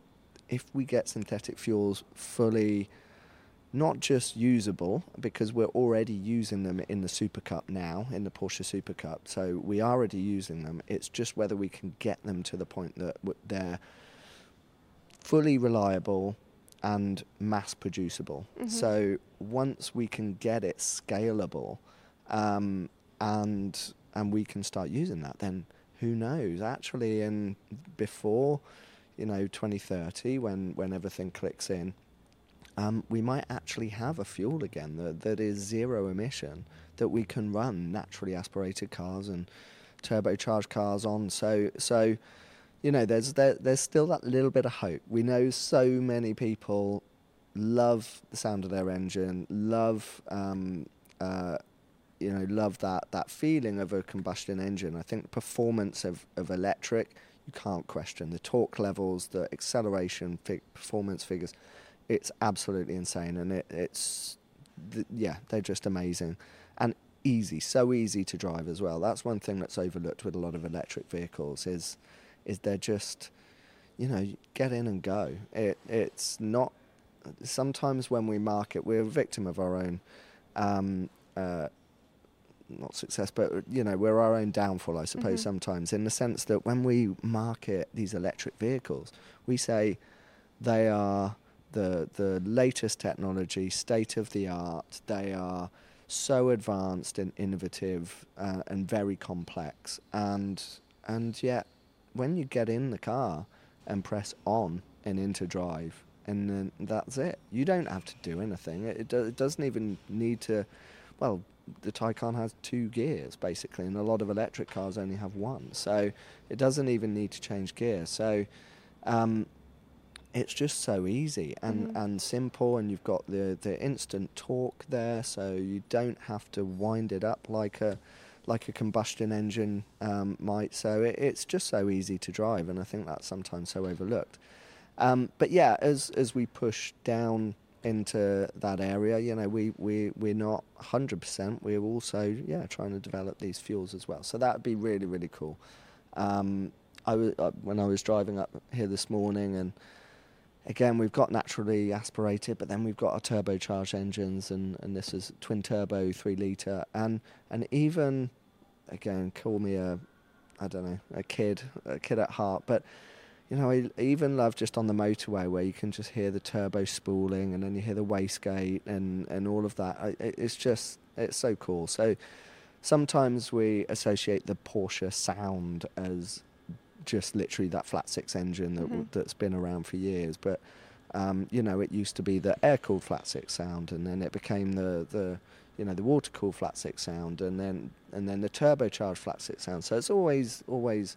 Speaker 2: if we get synthetic fuels fully not just usable because we're already using them in the Super Cup now in the Porsche Super Cup so we are already using them it's just whether we can get them to the point that they're fully reliable and mass producible. Mm-hmm. So once we can get it scalable, um, and and we can start using that, then who knows? Actually, in before you know 2030, when when everything clicks in, um, we might actually have a fuel again that that is zero emission that we can run naturally aspirated cars and turbocharged cars on. So so you know, there's there, there's still that little bit of hope. We know so many people love the sound of their engine, love um, uh, you know, love that that feeling of a combustion engine. I think performance of, of electric, you can't question the torque levels, the acceleration, fi- performance figures. It's absolutely insane, and it, it's th- yeah, they're just amazing and easy, so easy to drive as well. That's one thing that's overlooked with a lot of electric vehicles is is they're just, you know, get in and go. It it's not. Sometimes when we market, we're a victim of our own. Um, uh, not success, but you know, we're our own downfall, I suppose, mm-hmm. sometimes, in the sense that when we market these electric vehicles, we say they are the the latest technology, state of the art. They are so advanced and innovative uh, and very complex, and and yet when you get in the car and press on and into drive, and then that's it. You don't have to do anything. It, it, do, it doesn't even need to. Well, the Taycan has two gears basically, and a lot of electric cars only have one. So it doesn't even need to change gear. So um, it's just so easy and, mm-hmm. and simple, and you've got the the instant torque there, so you don't have to wind it up like a like a combustion engine um, might. So it, it's just so easy to drive, and I think that's sometimes so overlooked. Um, but yeah, as as we push down into that area, you know, we we we're not hundred percent. We're also yeah trying to develop these fuels as well. So that would be really really cool. Um, I was uh, when I was driving up here this morning and again, we've got naturally aspirated, but then we've got our turbocharged engines, and, and this is twin turbo, three litre, and and even again, call me a, I don't know, a kid, a kid at heart, but you know, I even love just on the motorway where you can just hear the turbo spooling and then you hear the wastegate and, and all of that. I, it's just, it's so cool. So sometimes we associate the Porsche sound as just literally that flat six engine that
Speaker 1: Mhm.
Speaker 2: that's been around for years. But um, you know, it used to be the air cooled flat six sound, and then it became the the you know the water cooled flat six sound, and then and then the turbocharged flat six sound. So it's always always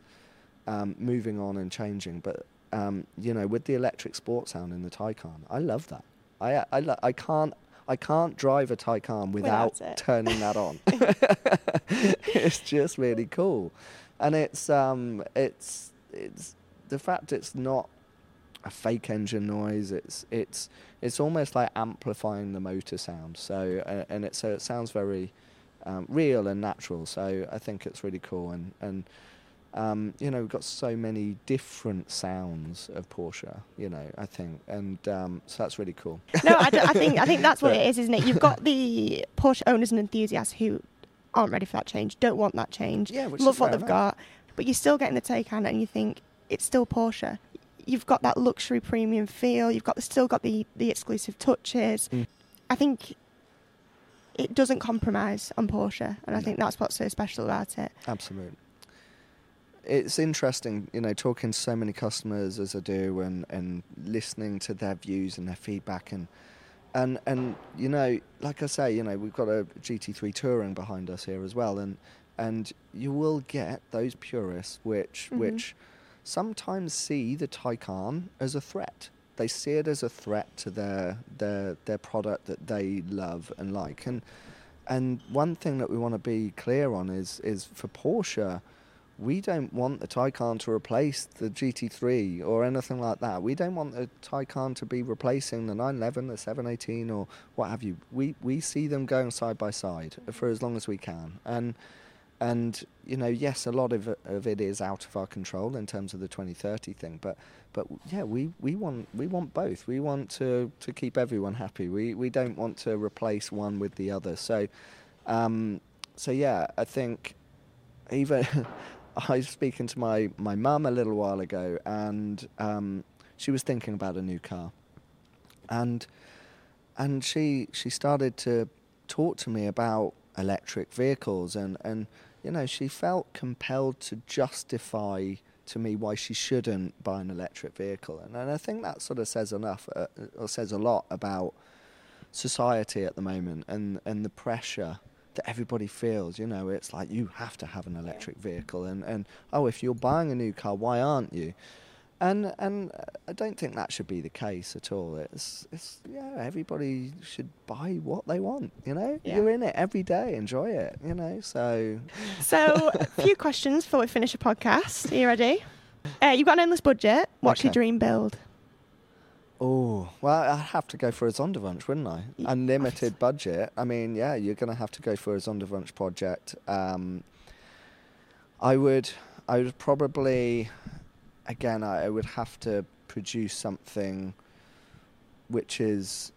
Speaker 2: um, moving on and changing. But um, you know, with the electric sport sound in the Taycan, I love that. I I, lo- I can't. I can't drive a Taycan without,
Speaker 1: Without
Speaker 2: turning that on. it's just really cool, and it's um, it's it's the fact it's not a fake engine noise. It's it's it's almost like amplifying the motor sound. So uh, and it so it sounds very um, real and natural. So I think it's really cool and and. Um, you know, we've got so many different sounds of Porsche. You know, I think, and um, so that's really cool.
Speaker 1: no, I, I think I think that's what it is, isn't it? You've got the Porsche owners and enthusiasts who aren't ready for that change, don't want that change,
Speaker 2: Yeah, which
Speaker 1: love what they've
Speaker 2: enough.
Speaker 1: got, but you're still getting the Taycan, and you think it's still Porsche. You've got that luxury premium feel. You've got still got the the exclusive touches.
Speaker 2: Mm.
Speaker 1: I think it doesn't compromise on Porsche, and I think that's what's so special about it.
Speaker 2: Absolutely. It's interesting, you know, talking to so many customers as I do, and, and listening to their views and their feedback, and and and you know, like I say, you know, we've got a GT3 Touring behind us here as well, and and you will get those purists which
Speaker 1: Mhm.
Speaker 2: which sometimes see the Taycan as a threat. They see it as a threat to their their their product that they love and like, and and one thing that we want to be clear on is is for Porsche, we don't want the Taycan to replace the GT3 or anything like that. We don't want the Taycan to be replacing the 911, the 718, or what have you. We we see them going side by side for as long as we can, and and you know, yes, a lot of of it is out of our control in terms of the 2030 thing, but but yeah, we, we want we want both. We want to, to keep everyone happy. We we don't want to replace one with the other. So um, so yeah, I think even I was speaking to my my mum a little while ago, and um, she was thinking about a new car, and and she she started to talk to me about electric vehicles, and and you know she felt compelled to justify to me why she shouldn't buy an electric vehicle, and, and I think that sort of says enough uh, or says a lot about society at the moment and and the pressure that everybody feels. You know, it's like you have to have an electric vehicle, and and oh, if you're buying a new car, why aren't you? And and uh, I don't think that should be the case at all. It's it's yeah, everybody should buy what they want. You know,
Speaker 1: Yeah.
Speaker 2: you're in it every day, enjoy it. You know, so
Speaker 1: So, a few questions before we finish a podcast. Are you ready? Uh, you've got an endless budget. What's your dream build?
Speaker 2: Oh, well, I'd have to go for a Sonderwunsch, wouldn't I? Unlimited budget. I mean, yeah, you're going to have to go for a Sonderwunsch project. Um, I would, I would probably, again, I, I would have to produce something which is,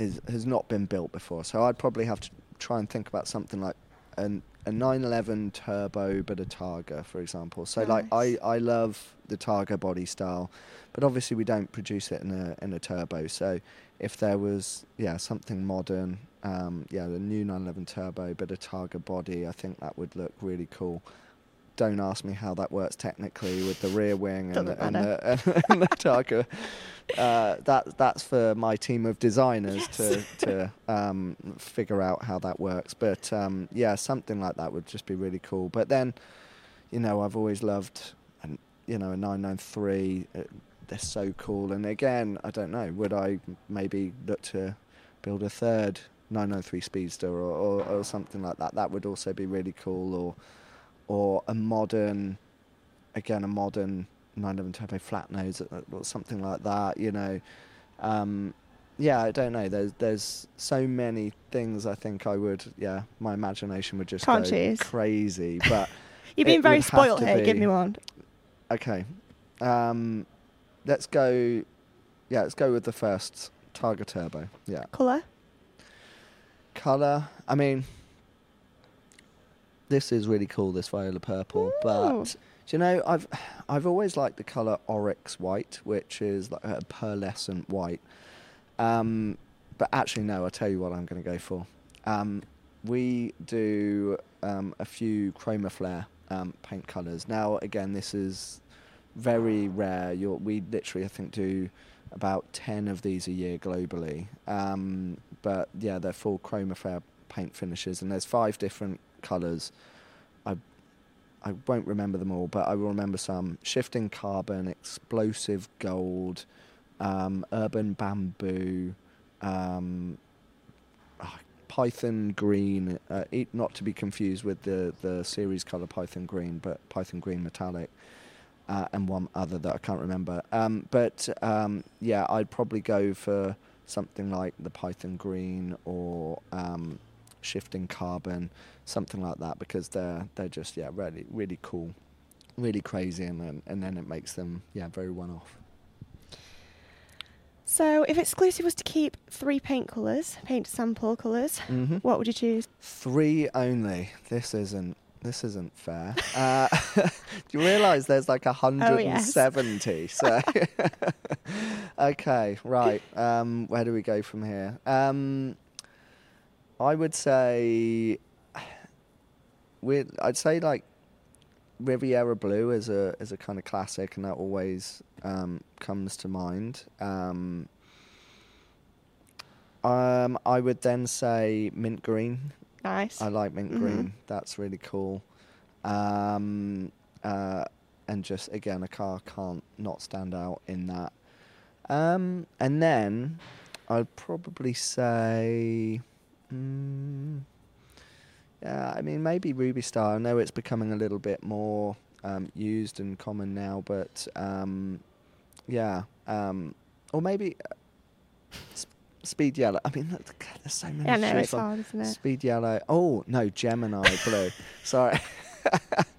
Speaker 2: is has not been built before. So I'd probably have to try and think about something like an, a 911 turbo, but a Targa, for example. So like, I, I love the Targa body style but obviously we don't produce it in a in a turbo. So if there was yeah something modern, um, yeah the new 911 turbo, but a Targa body, I think that would look really cool. Don't ask me how that works technically with the rear wing and the, and, the, and the Targa. Uh, that that's for my team of designers to to um, figure out how that works. But um, yeah, something like that would just be really cool. But then, you know, I've always loved, you know, a 993. Uh, they're so cool. And again, I don't know. Would I maybe look to build a third 993 Speedster or, or, or something like that? That would also be really cool. Or or a modern, again, a modern 911 Turbo flat nose uh, or something like that. You know. Um, yeah, I don't know. There's there's so many things I think I would. Yeah, my imagination would just
Speaker 1: Can't
Speaker 2: go
Speaker 1: choose.
Speaker 2: crazy. But
Speaker 1: you've
Speaker 2: been
Speaker 1: very spoiled here. Give me one.
Speaker 2: Okay. Um, let's go. Yeah, let's go with the first Targa Turbo. Yeah.
Speaker 1: Colour?
Speaker 2: Color. I mean, this is really cool. This viola purple,
Speaker 1: Ooh.
Speaker 2: but do you know I've I've always liked the color oryx white, which is like a pearlescent white. Um, but actually, no. I'll tell you what I'm going to go for. Um, we do um, a few chroma flare um, paint colours. Now, again, this is very rare. You're, we literally, I think, do about 10 of these a year globally. Um, but yeah, they're full Chromaflair paint finishes, and there's five different colours. I I won't remember them all, but I will remember some: shifting carbon, explosive gold, um, urban bamboo, um, python green. Uh, it, not to be confused with the the series color python green, but python green metallic. Uh, and one other that I can't remember. Um, but um, yeah, I'd probably go for something like the Python Green or um, Shifting Carbon, something like that, because they're they're just yeah really really cool, really crazy, and then and then it makes them yeah very one off.
Speaker 1: So, if exclusive was to keep three paint colours, paint sample colors
Speaker 2: Mm-hmm.
Speaker 1: what would you choose?
Speaker 2: Three only. This isn't. This isn't fair. Uh, do you realise there's like hundred and seventy? So, okay, right. Um, where do we go from here? Um, I would say, we I'd say like Riviera Blue is a is a kind of classic, and that always um, comes to mind. Um, um, I would then say mint green
Speaker 1: Nice.
Speaker 2: I like mint
Speaker 1: Mhm.
Speaker 2: green. That's really cool. Um, uh, and just again, a car can't not stand out in that. Um, and then I'd probably say, mm, yeah, I mean maybe Ruby Star. I know it's becoming a little bit more um, used and common now, but um, yeah, um, or maybe. uh, S- Speed yellow. I mean, look, there's so many.
Speaker 1: yeah, no, it's hard, isn't it?
Speaker 2: Speed yellow. Oh no, Gemini blue. Sorry.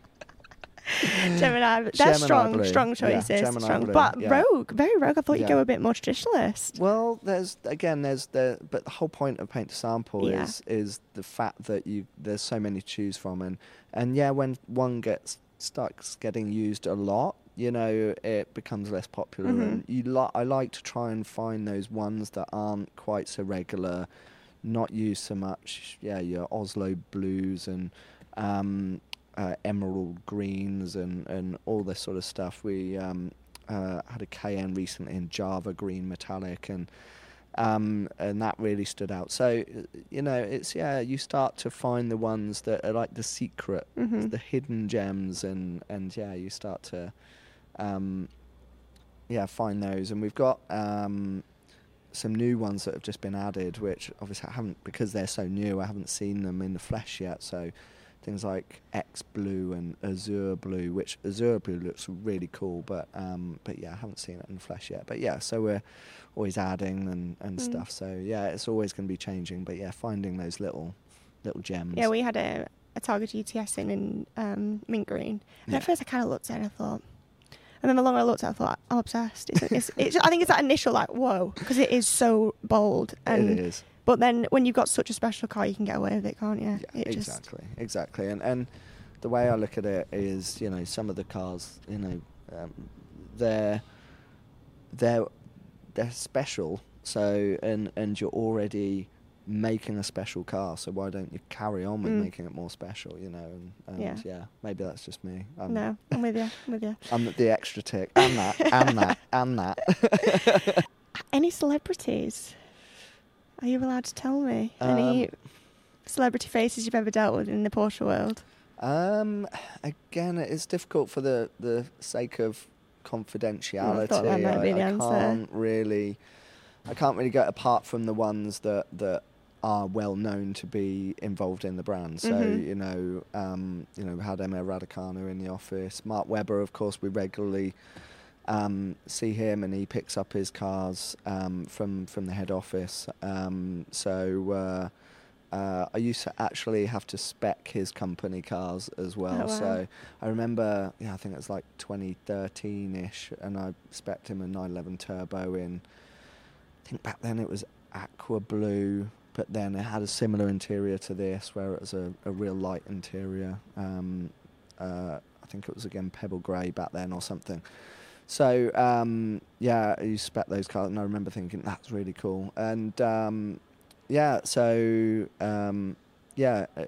Speaker 1: Gemini, they're
Speaker 2: Gemini
Speaker 1: strong,
Speaker 2: blue.
Speaker 1: strong
Speaker 2: Yeah,
Speaker 1: choices.
Speaker 2: Gemini
Speaker 1: strong,
Speaker 2: blue,
Speaker 1: but
Speaker 2: yeah.
Speaker 1: rogue, very rogue. I thought you'd go a bit more traditionalist.
Speaker 2: Well, there's again, there's the but the whole point of paint to sample
Speaker 1: Yeah.
Speaker 2: is is the fact that you there's so many to choose from, and and yeah, when one gets starts getting used a lot, you know, it becomes less popular,
Speaker 1: Mhm.
Speaker 2: and you li- I like to try and find those ones that aren't quite so regular, not used so much. Yeah, your Oslo blues and. Um, uh, emerald greens and, and all this sort of stuff. We um, uh, had a Cayenne recently in Java green metallic, and um, and that really stood out. So you know, it's yeah, you start to find the ones that are like the secret,
Speaker 1: Mhm.
Speaker 2: the hidden gems, and and yeah, you start to um, yeah find those. And we've got um, some new ones that have just been added, which obviously I haven't because they're so new. I haven't seen them in the flesh yet, so things like X blue and azure blue, which azure blue looks really cool, but um, but yeah, I haven't seen it in flesh yet. But yeah, so we're always adding and, and
Speaker 1: Mm.
Speaker 2: stuff. So yeah, it's always going to be changing. But yeah, finding those little little gems.
Speaker 1: Yeah, we had a, a Targa GTS in in um, mint green. And
Speaker 2: Yeah.
Speaker 1: at first, I kind of looked at it and I thought, and then the longer I looked at it, I thought, I'm obsessed. It's, it's, it's, I think it's that initial like, whoa, because it is so bold. And
Speaker 2: it is.
Speaker 1: But then when you've got such a special car, you can get away with it, can't you?
Speaker 2: Yeah,
Speaker 1: it
Speaker 2: exactly, exactly. And and the way I look at it is, you know, some of the cars, you know, um, they're they're they're special. So and and you're already making a special car. So why don't you carry on with
Speaker 1: Mm.
Speaker 2: making it more special? You know, and, and
Speaker 1: Yeah.
Speaker 2: yeah. maybe that's just me. I'm,
Speaker 1: no, I'm with you. I'm with you.
Speaker 2: I'm the, the extra tick, and that, and that, and that.
Speaker 1: Any celebrities? Are you allowed to tell me? Any
Speaker 2: Um,
Speaker 1: celebrity faces you've ever dealt with in the Porsche world?
Speaker 2: Um, again, it's difficult for the the sake of confidentiality.
Speaker 1: might
Speaker 2: I,
Speaker 1: be the
Speaker 2: I can't really, I can't really go apart from the ones that that are well known to be involved in the brand. So
Speaker 1: Mhm.
Speaker 2: you know, um, you know, we had Emma Raducanu in the office. Mark Webber, of course, we regularly. Um, see him and he picks up his cars um, from from the head office. Um, so uh, uh, I used to actually have to spec his company cars as well.
Speaker 1: Oh, wow.
Speaker 2: So I remember, yeah, I think it was like 2013-ish, and I spec'd him a 911 Turbo in. I think back then it was aqua blue, but then it had a similar interior to this, where it was a, a real light interior. Um, uh, I think it was again pebble grey back then or something. So um, yeah, you spec those cars, and I remember thinking that's really cool. And um, yeah, so um, yeah, uh,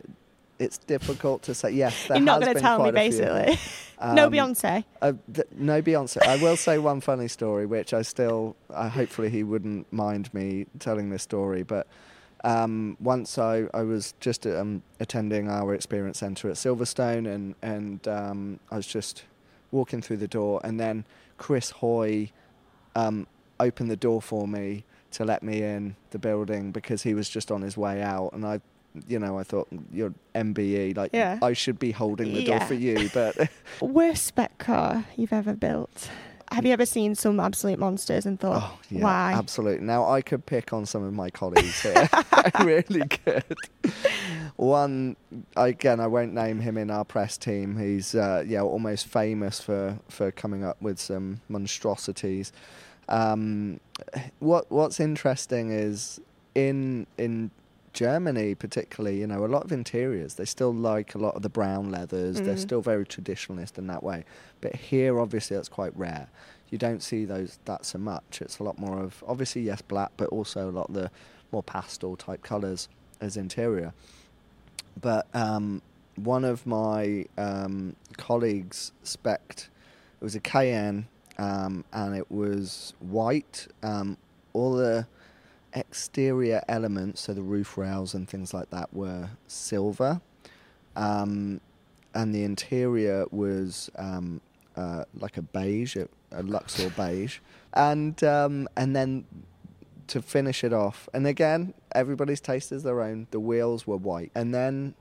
Speaker 2: it's difficult to say. Yes,
Speaker 1: You're not going to tell me, basically. no
Speaker 2: Um,
Speaker 1: Beyonce.
Speaker 2: Uh, th- no Beyonce. I will say one funny story, which I still, uh, hopefully, he wouldn't mind me telling this story. But um, once I, I was just um, attending our experience centre at Silverstone, and and um, I was just walking through the door, and then Chris Hoy um, opened the door for me to let me in the building because he was just on his way out, and I. You know, I thought you're MBE, like
Speaker 1: Yeah.
Speaker 2: I should be holding the door for you, but
Speaker 1: Worst spec car you've ever built? Have you ever seen some absolute monsters and thought,
Speaker 2: Oh, yeah,
Speaker 1: why?
Speaker 2: Absolutely. Now I could pick on some of my colleagues here. I really could. One, again, I won't name him in our press team. He's uh, yeah almost famous for for coming up with some monstrosities. Um, what What's interesting is in in Germany, particularly, you know, a lot of interiors they still like a lot of the brown leathers. They're
Speaker 1: Mm.
Speaker 2: still very traditionalist in that way. But here, obviously, that's quite rare. You don't see those that so much. It's a lot more of obviously yes black, but also a lot of the more pastel type colours as interior. But um, one of my um, colleagues spec'd it was a Cayenne, um, and it was white. Um, all the exterior elements, so the roof rails and things like that, were silver, um, and the interior was um, uh, like a beige, a, a Luxor beige, and um, and then to finish it off, and again, everybody's taste is their own. The wheels were white, and then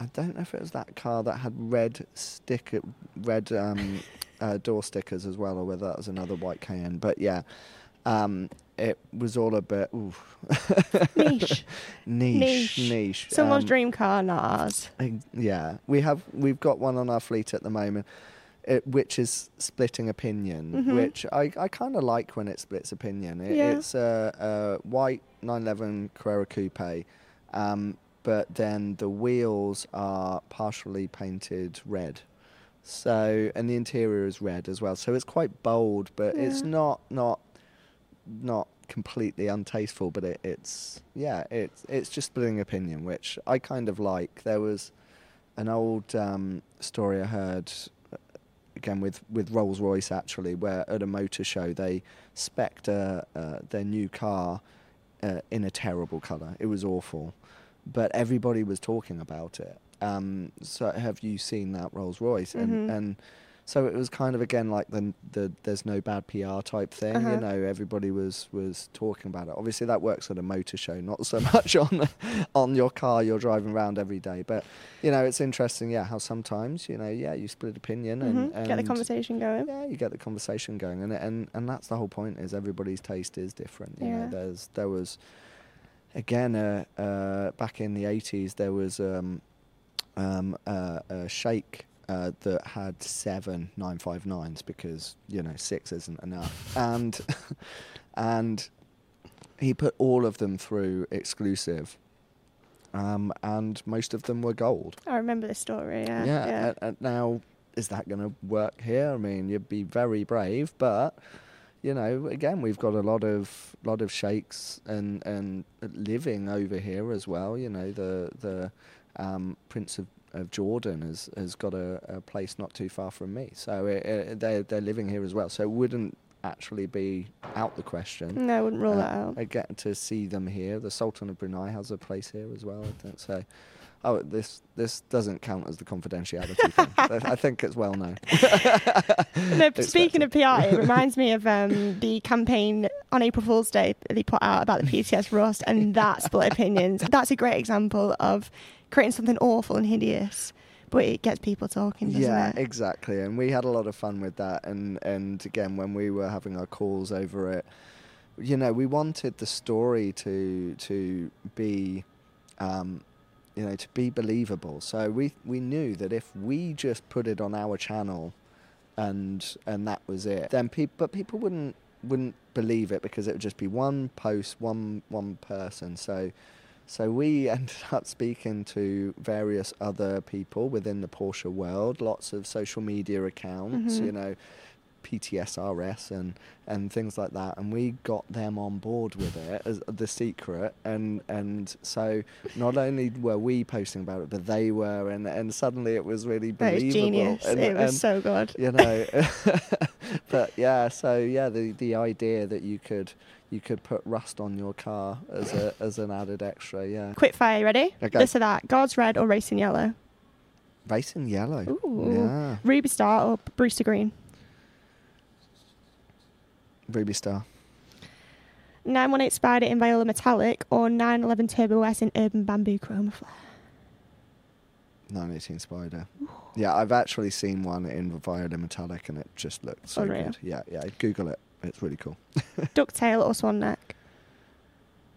Speaker 2: I don't know if it was that car that had red sticker, red um, uh, door stickers as well, or whether that was another white Cayenne. But yeah, um, it was all a bit ooh.
Speaker 1: Niche.
Speaker 2: niche,
Speaker 1: Niche.
Speaker 2: niche.
Speaker 1: Someone's
Speaker 2: Um,
Speaker 1: dream car, not ours.
Speaker 2: Yeah, we have we've got one on our fleet at the moment, it, which is splitting opinion,
Speaker 1: Mhm.
Speaker 2: which I, I kind of like when it splits opinion. It,
Speaker 1: Yeah.
Speaker 2: It's a, a white 911 Carrera Coupe, um, but then the wheels are partially painted red. So and the interior is red as well. So it's quite bold, but it's not not not completely untasteful, but it, it's yeah, it's it's just splitting opinion, which I kind of like. There was an old um, story I heard uh, again with with Rolls Royce actually, where at a motor show they spec'd uh, uh, their new car uh, in a terrible colour. It was awful, but everybody was talking about it. Um, so have you seen that Rolls Royce? And
Speaker 1: Mhm.
Speaker 2: and so it was kind of again like the the there's no bad PR type thing.
Speaker 1: Uh-huh.
Speaker 2: You know, everybody was was talking about it. Obviously, that works at a motor show, not so much on on your car you're driving around every day. But you know, it's interesting, yeah, how sometimes you know, yeah, you split opinion and,
Speaker 1: Mhm.
Speaker 2: and
Speaker 1: Get the conversation going.
Speaker 2: yeah, you get the conversation going, and and and that's the whole point. Is everybody's taste is different. You
Speaker 1: Yeah.
Speaker 2: know, there's there was again uh, uh, back in the eighties there was um, um, uh, a shake. Uh, that had seven nine five nines because you know six isn't enough, and and he put all of them through exclusive, um, and most of them were gold.
Speaker 1: I remember the story. Yeah.
Speaker 2: Yeah.
Speaker 1: yeah.
Speaker 2: And, and now, is that going to work here? I mean, you'd be very brave, but you know, again, we've got a lot of lot of sheikhs and and living over here as well. You know, the the um, Prince of, of Jordan has has got a, a place not too far from me, so it, it, they're they're living here as well. So it wouldn't actually be out the question.
Speaker 1: no, I wouldn't rule
Speaker 2: Uh,
Speaker 1: that out.
Speaker 2: I get to see them here. The Sultan of Brunei has a place here as well. I think so. Oh, this this doesn't count as the confidentiality thing. I think it's well known.
Speaker 1: No, speaking of PR, it reminds me of um, the campaign on April Fool's Day that they put out about the PTS rust and that split opinions. That's a great example of creating something awful and hideous, but it gets people talking, doesn't
Speaker 2: yeah,
Speaker 1: it?
Speaker 2: exactly. And we had a lot of fun with that. And and again, when we were having our calls over it, you know, we wanted the story to to be. Um, you know, to be believable. So we we knew that if we just put it on our channel, and and that was it, then people but people wouldn't wouldn't believe it because it would just be one post, one one person. So so we ended up speaking to various other people within the Porsche world, lots of social media accounts,
Speaker 1: Mhm.
Speaker 2: you know, PTSRS and and things like that, and we got them on board with it as the secret, and and so not only were we posting about it, but they were, and and suddenly it was really
Speaker 1: That
Speaker 2: believable.
Speaker 1: genius.
Speaker 2: And,
Speaker 1: it was
Speaker 2: and,
Speaker 1: so good.
Speaker 2: you know, but yeah, so yeah, the the idea that you could you could put rust on your car as a as an added extra, yeah.
Speaker 1: Quick fire, ready?
Speaker 2: Okay.
Speaker 1: This or that. Guards red or racing yellow?
Speaker 2: Racing yellow.
Speaker 1: Ooh.
Speaker 2: Yeah.
Speaker 1: Ruby Star or Brewster Green?
Speaker 2: Ruby Star.
Speaker 1: 918 Spider in Viola Metallic or 911 Turbo S in Urban Bamboo Chroma Flare?
Speaker 2: 918 Spider. Yeah, I've actually seen one in Viola Metallic and it just looked so oh,
Speaker 1: Unreal.
Speaker 2: good. Yeah, yeah. Google it. It's really cool.
Speaker 1: Ducktail or Swan Neck?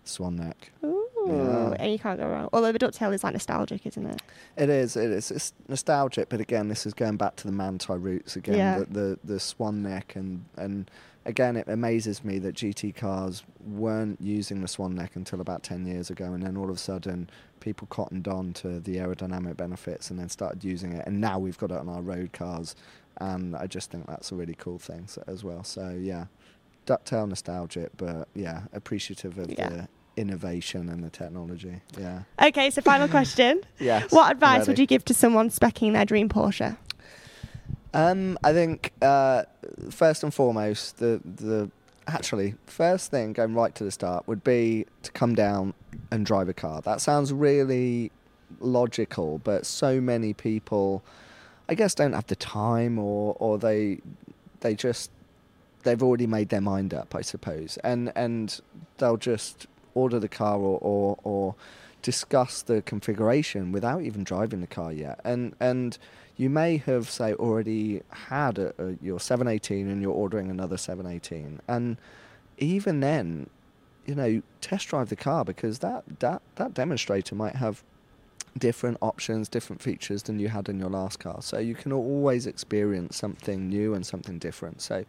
Speaker 2: Swan neck.
Speaker 1: Ooh.
Speaker 2: Yeah.
Speaker 1: And you can't go wrong. Although the ducktail is like nostalgic, isn't it?
Speaker 2: It is. It is. It's nostalgic, but again, this is going back to the Manthey roots again.
Speaker 1: Yeah.
Speaker 2: The, the the swan neck and and again, it amazes me that GT cars weren't using the swan neck until about ten years ago, and then all of a sudden, people cottoned on to the aerodynamic benefits and then started using it, and now we've got it on our road cars, and I just think that's a really cool thing so, as well. So yeah, ducktail nostalgic, but yeah, appreciative of
Speaker 1: Yeah.
Speaker 2: the innovation and the technology. Yeah.
Speaker 1: Okay, so final question.
Speaker 2: Yes.
Speaker 1: What advice would you give to someone specking their dream Porsche?
Speaker 2: Um, I think uh, first and foremost, the the actually first thing going right to the start would be to come down and drive a car. That sounds really logical, but so many people, I guess, don't have the time, or or they they just they've already made their mind up, I suppose, and and they'll just order the car or or, or discuss the configuration without even driving the car yet, and and you may have say already had a, a, your 718 and you're ordering another 718 and even then you know test drive the car because that that that demonstrator might have different options different features than you had in your last car. So you can always experience something new and something different. So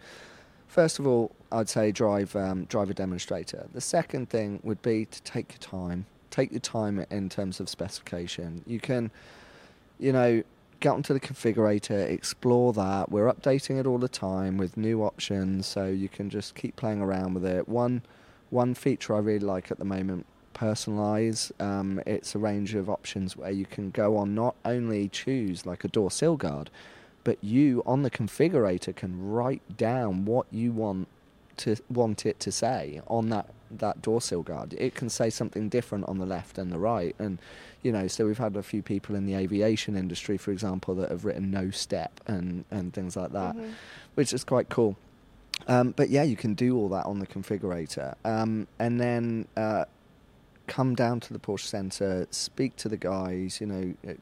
Speaker 2: first of all i'd say drive um, drive a demonstrator. The second thing would be to take your time take your time in terms of specification. You can you know get onto the configurator, explore that. We're updating it all the time with new options, so you can just keep playing around with it. One one feature I really like at the moment, personalize. Um, it's a range of options where you can go on not only choose like a door sill guard, but you on the configurator can write down what you want to want it to say on that that door sill guard. It can say something different on the left and the right, and you know. So we've had a few people in the aviation industry, for example, that have written no step and and things like that,
Speaker 1: Mhm.
Speaker 2: which is quite cool. Um, but yeah, you can do all that on the configurator, um, and then uh, come down to the Porsche Center, speak to the guys. You know, uh,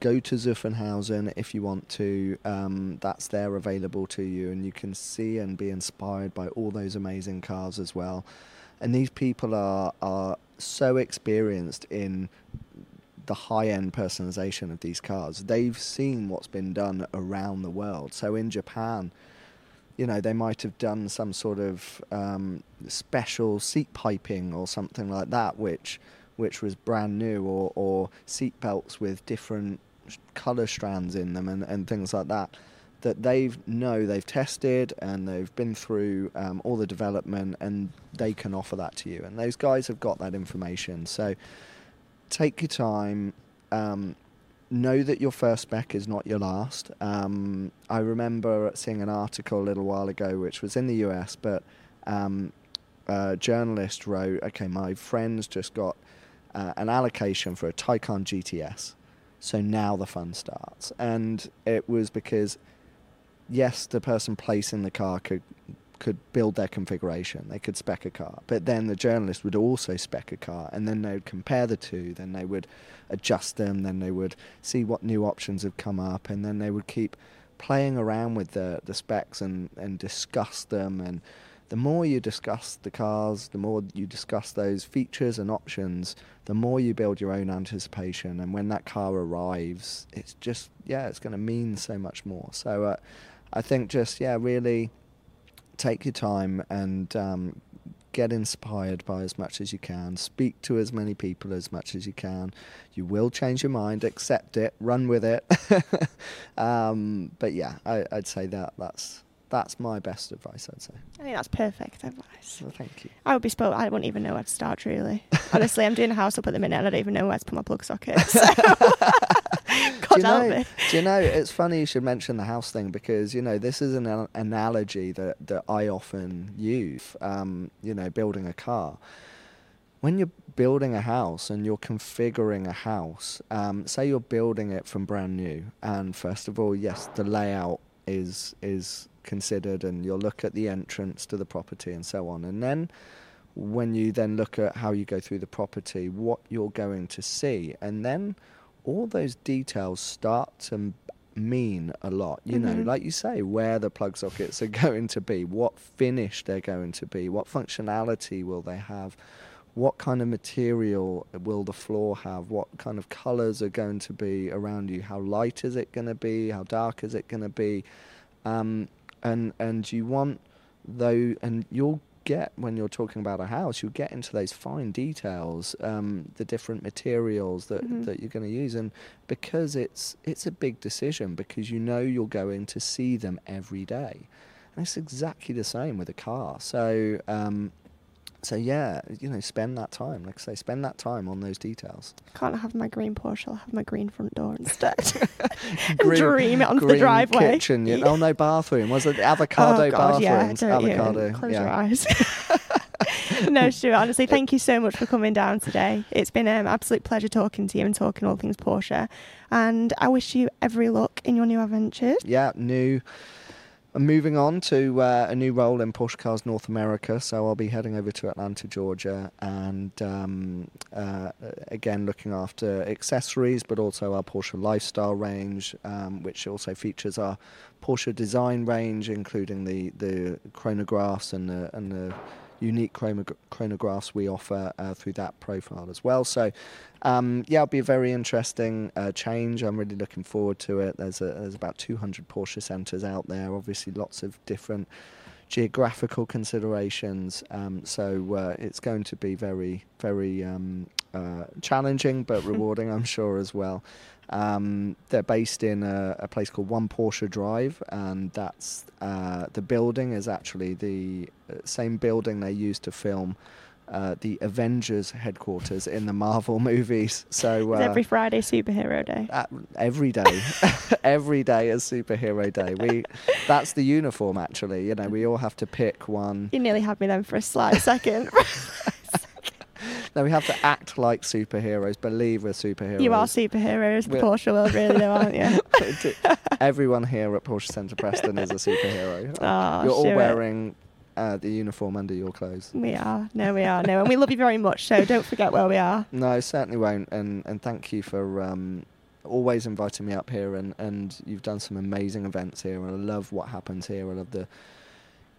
Speaker 2: go to Zuffenhausen if you want to. Um, that's there available to you, and you can see and be inspired by all those amazing cars as well. And these people are are so experienced in the high end personalization of these cars. They've seen what's been done around the world. So in Japan, you know, they might have done some sort of um, special seat piping or something like that, which which was brand new, or or seat belts with different color strands in them and, and things like that. That they've know they've tested and they've been through um, all the development and they can offer that to you. And those guys have got that information. So take your time. Um, know that your first spec is not your last. Um, I remember seeing an article a little while ago, which was in the US, but um, a journalist wrote, "Okay, my friend's just got uh, an allocation for a Taycan GTS, so now the fun starts." And it was because, yes, the person placing the car could could build their configuration. They could spec a car, but then the journalist would also spec a car, and then they would compare the two. Then they would adjust them. Then they would see what new options have come up, and then they would keep playing around with the the specs and and discuss them. And the more you discuss the cars, the more you discuss those features and options, the more you build your own anticipation. And when that car arrives, it's just yeah, it's going to mean so much more. So uh, I think just yeah, really take your time and um, get inspired by as much as you can. Speak to as many people as much as you can. You will change your mind. Accept it. Run with it. um, but yeah, I, I'd say that that's that's my best advice, I'd say.
Speaker 1: I think that's perfect advice.
Speaker 2: So thank you.
Speaker 1: I would be spoke. I wouldn't even know where to start. Really, honestly, I'm doing a house up at the minute, and I don't even know where to put my plug socket. So. God
Speaker 2: do you
Speaker 1: help
Speaker 2: know,
Speaker 1: me.
Speaker 2: Do you know? It's funny you should mention the house thing because you know this is an an analogy that that I often use. Um, you know, building a car. When you're building a house and you're configuring a house, um, say you're building it from brand new, and first of all, yes, the layout is is considered, and you'll look at the entrance to the property and so on, and then when you then look at how you go through the property, what you're going to see, and then all those details start to mean a lot. You know,
Speaker 1: Mhm.
Speaker 2: like you say, where the plug sockets are going to be, what finish they're going to be, what functionality will they have, what kind of material will the floor have, what kind of colours are going to be around you, how light is it going to be, how dark is it going to be, um, and and you want though, and you'll get when you're talking about a house, you'll get into those fine details, um, the different materials that,
Speaker 1: Mhm.
Speaker 2: that you're going to use, and because it's it's a big decision because you know you're going to see them every day, and it's exactly the same with a car. So. Um, so yeah, you know, spend that time. Like I say, spend that time on those details.
Speaker 1: Can't have my green Porsche. I'll have my green front door instead.
Speaker 2: Green-
Speaker 1: dream it onto the
Speaker 2: Green
Speaker 1: driveway.
Speaker 2: kitchen. Yeah. Oh no, bathroom. Was it avocado
Speaker 1: oh God, yeah, don't even.
Speaker 2: avocado.
Speaker 1: Close
Speaker 2: yeah.
Speaker 1: your eyes. no, Stewart. Honestly, thank you so much for coming down today. It's been an absolute pleasure talking to you and talking all things Porsche. And I wish you every luck in your new adventures.
Speaker 2: yeah, new. I'm moving on to uh, a new role in Porsche Cars North America, so I'll be heading over to Atlanta, Georgia, and um, uh, again looking after accessories, but also our Porsche lifestyle range, um, which also features our Porsche design range, including the the chronographs and the and the unique chronog- chronographs we offer uh, through that profile as well. So, um, yeah, it'll be a very interesting uh, change. I'm really looking forward to it. There's a, there's about 200 Porsche centres out there. Obviously, lots of different geographical considerations. Um, so uh, it's going to be very very um, uh, challenging, but rewarding, I'm sure as well. Um, they're based in a, a place called One Porsche Drive, and that's uh, the building is actually the uh, same building they used to film uh, the Avengers headquarters in the Marvel movies. So uh,
Speaker 1: every Friday superhero day.
Speaker 2: uh, every day, every day is superhero day. We that's the uniform actually. You know, we all have to pick one.
Speaker 1: You nearly had me then for a slight second.
Speaker 2: No, we have to act like superheroes, believe we're superheroes.
Speaker 1: you are superheroes the
Speaker 2: We're-
Speaker 1: Porsche world, really, though, aren't you?
Speaker 2: Everyone here at Porsche Centre Preston is a superhero.
Speaker 1: Oh,
Speaker 2: You're all wearing uh, the uniform under your clothes.
Speaker 1: We are. No, we are. No, and we love you very much. So don't forget where we are.
Speaker 2: No, certainly won't. And and thank you for um, always inviting me up here. And, and you've done some amazing events here. And I love what happens here. I love the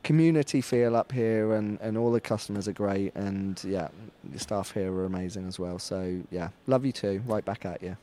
Speaker 2: community feel up here. And, and all the customers are great. And yeah, the staff here are amazing as well. So yeah, love you too. Right back at you.